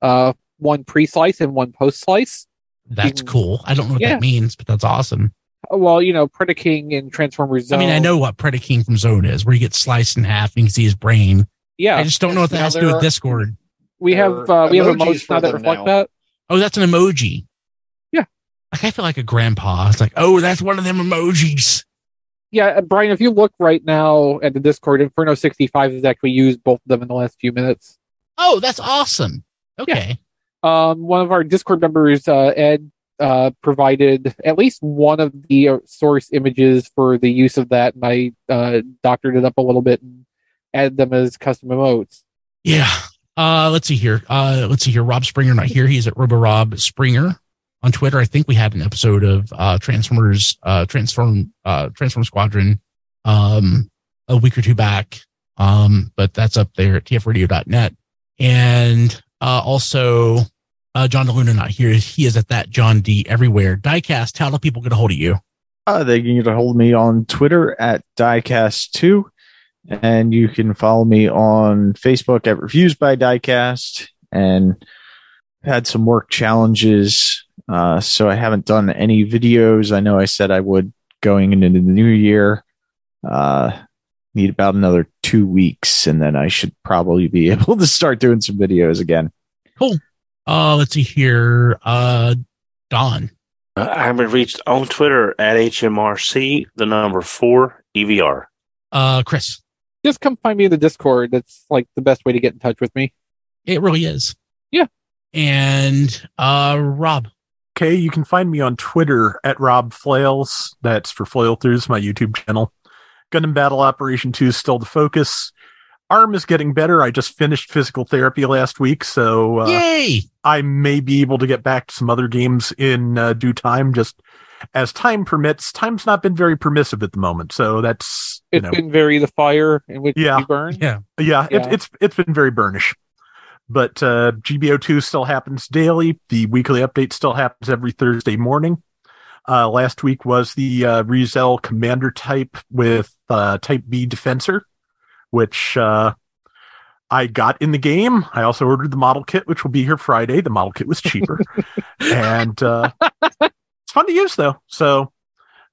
Speaker 3: uh, one pre-slice and one post-slice.
Speaker 2: That's cool. I don't know what yeah. that means, but that's awesome.
Speaker 3: Well, you know, Predaking in Transformers Zone.
Speaker 2: I mean, I know what Predaking from Zone is, where he gets sliced in half and you can see his brain.
Speaker 3: Yeah.
Speaker 2: I just don't know what that has to do with Discord.
Speaker 3: We have uh, we have emotes now that reflect now. that.
Speaker 2: Oh, that's an emoji.
Speaker 3: Yeah.
Speaker 2: Like I feel like a grandpa. It's like, oh, that's one of them emojis.
Speaker 3: Yeah, uh, Brian, if you look right now at the Discord, Inferno 65 has actually used both of them in the last few minutes.
Speaker 2: Oh, that's awesome. Okay.
Speaker 3: Yeah. Um, one of our Discord members, uh, Ed, uh, provided at least one of the uh, source images for the use of that, and I uh, doctored it up a little bit and added them as custom emotes.
Speaker 2: Yeah. Uh, let's see here. Uh, let's see here. Rob Springer not here. He's at RoboRob Springer on Twitter. I think we had an episode of uh, Transformers, uh, Transform, uh, Transform Squadron, um, a week or two back. Um, but that's up there at tfradio.net. And uh, also, uh, John DeLuna not here. He is at that John D everywhere. Diecast, how do people get a hold of you?
Speaker 7: Uh, they can get a hold of me on Twitter at Diecast2. And you can follow me on Facebook at Reviews by Diecast and had some work challenges. Uh, so I haven't done any videos. I know I said I would going into the new year. Uh, need about another two weeks and then I should probably be able to start doing some videos again.
Speaker 2: Cool. Uh, let's see here. Uh, Don.
Speaker 5: Uh, I have been reached on Twitter at HMRC, the number four EVR.
Speaker 2: Uh, Chris
Speaker 3: just come find me in the Discord. That's like the best way to get in touch with me.
Speaker 2: It really is.
Speaker 3: Yeah.
Speaker 2: And uh Rob.
Speaker 6: Okay, you can find me on Twitter at Rob Flails. That's for Flail Throughs, my YouTube channel. Gundam Battle Operation 2 is still the focus. Arm is getting better. I just finished physical therapy last week, so
Speaker 2: uh, Yay!
Speaker 6: I may be able to get back to some other games in uh, due time. Just as time permits. Time's not been very permissive at the moment, so that's
Speaker 3: it's
Speaker 6: know,
Speaker 3: been very the fire in which
Speaker 6: yeah,
Speaker 3: you burn.
Speaker 2: Yeah,
Speaker 6: yeah, yeah. It, it's it's been very burnish. But uh, GBO2 still happens daily. The weekly update still happens every Thursday morning. Uh, last week was the uh, ReZEL Commander type with uh, Type B Defensor, which uh, I got in the game. I also ordered the model kit, which will be here Friday. The model kit was cheaper, and uh, it's fun to use though. So,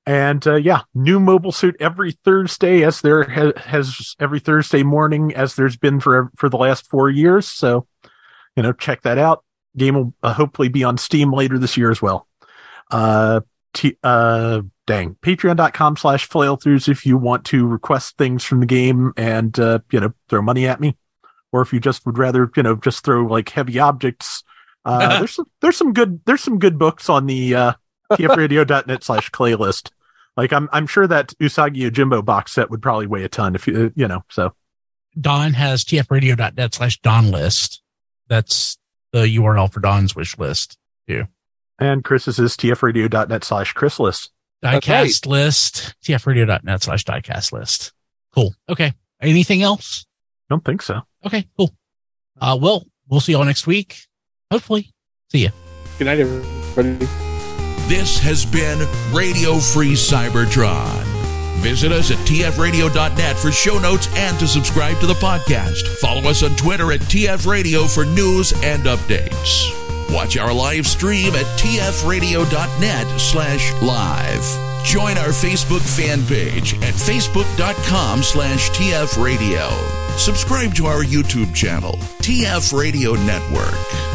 Speaker 6: and uh, yeah, new mobile suit every Thursday, as there ha- has every Thursday morning, as there's been for for the last four years. So, you know, check that out. Game will uh, hopefully be on Steam later this year as well. Uh, t- uh, dang, patreon.com slash flailthroughs if you want to request things from the game and, uh, you know, throw money at me. Or if you just would rather, you know, just throw like heavy objects. Uh, there's some, there's some good, there's some good books on the, uh, tfradio.net slash playlist. Like I'm, I'm sure that Usagi Yojimbo box set would probably weigh a ton if you, you know, so.
Speaker 2: Don has tfradio.net slash Don list. That's the URL for Don's wish list too.
Speaker 6: And Chris's is tfradio.net slash Chris list.
Speaker 2: Diecast right. list, tfradio.net slash diecast list. Cool. Okay. Anything else?
Speaker 6: Don't think so.
Speaker 2: Okay, cool. Uh, well, we'll see y'all next week. Hopefully. See ya.
Speaker 3: Good night, everybody.
Speaker 1: This has been Radio Free Cybertron. Visit us at tfradio.net for show notes and to subscribe to the podcast. Follow us on Twitter at tfradio for news and updates. Watch our live stream at tfradio.net slash live. Join our Facebook fan page at facebook.com slash tfradio. Subscribe to our YouTube channel, TF Radio Network.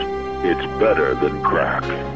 Speaker 8: It's better than crack.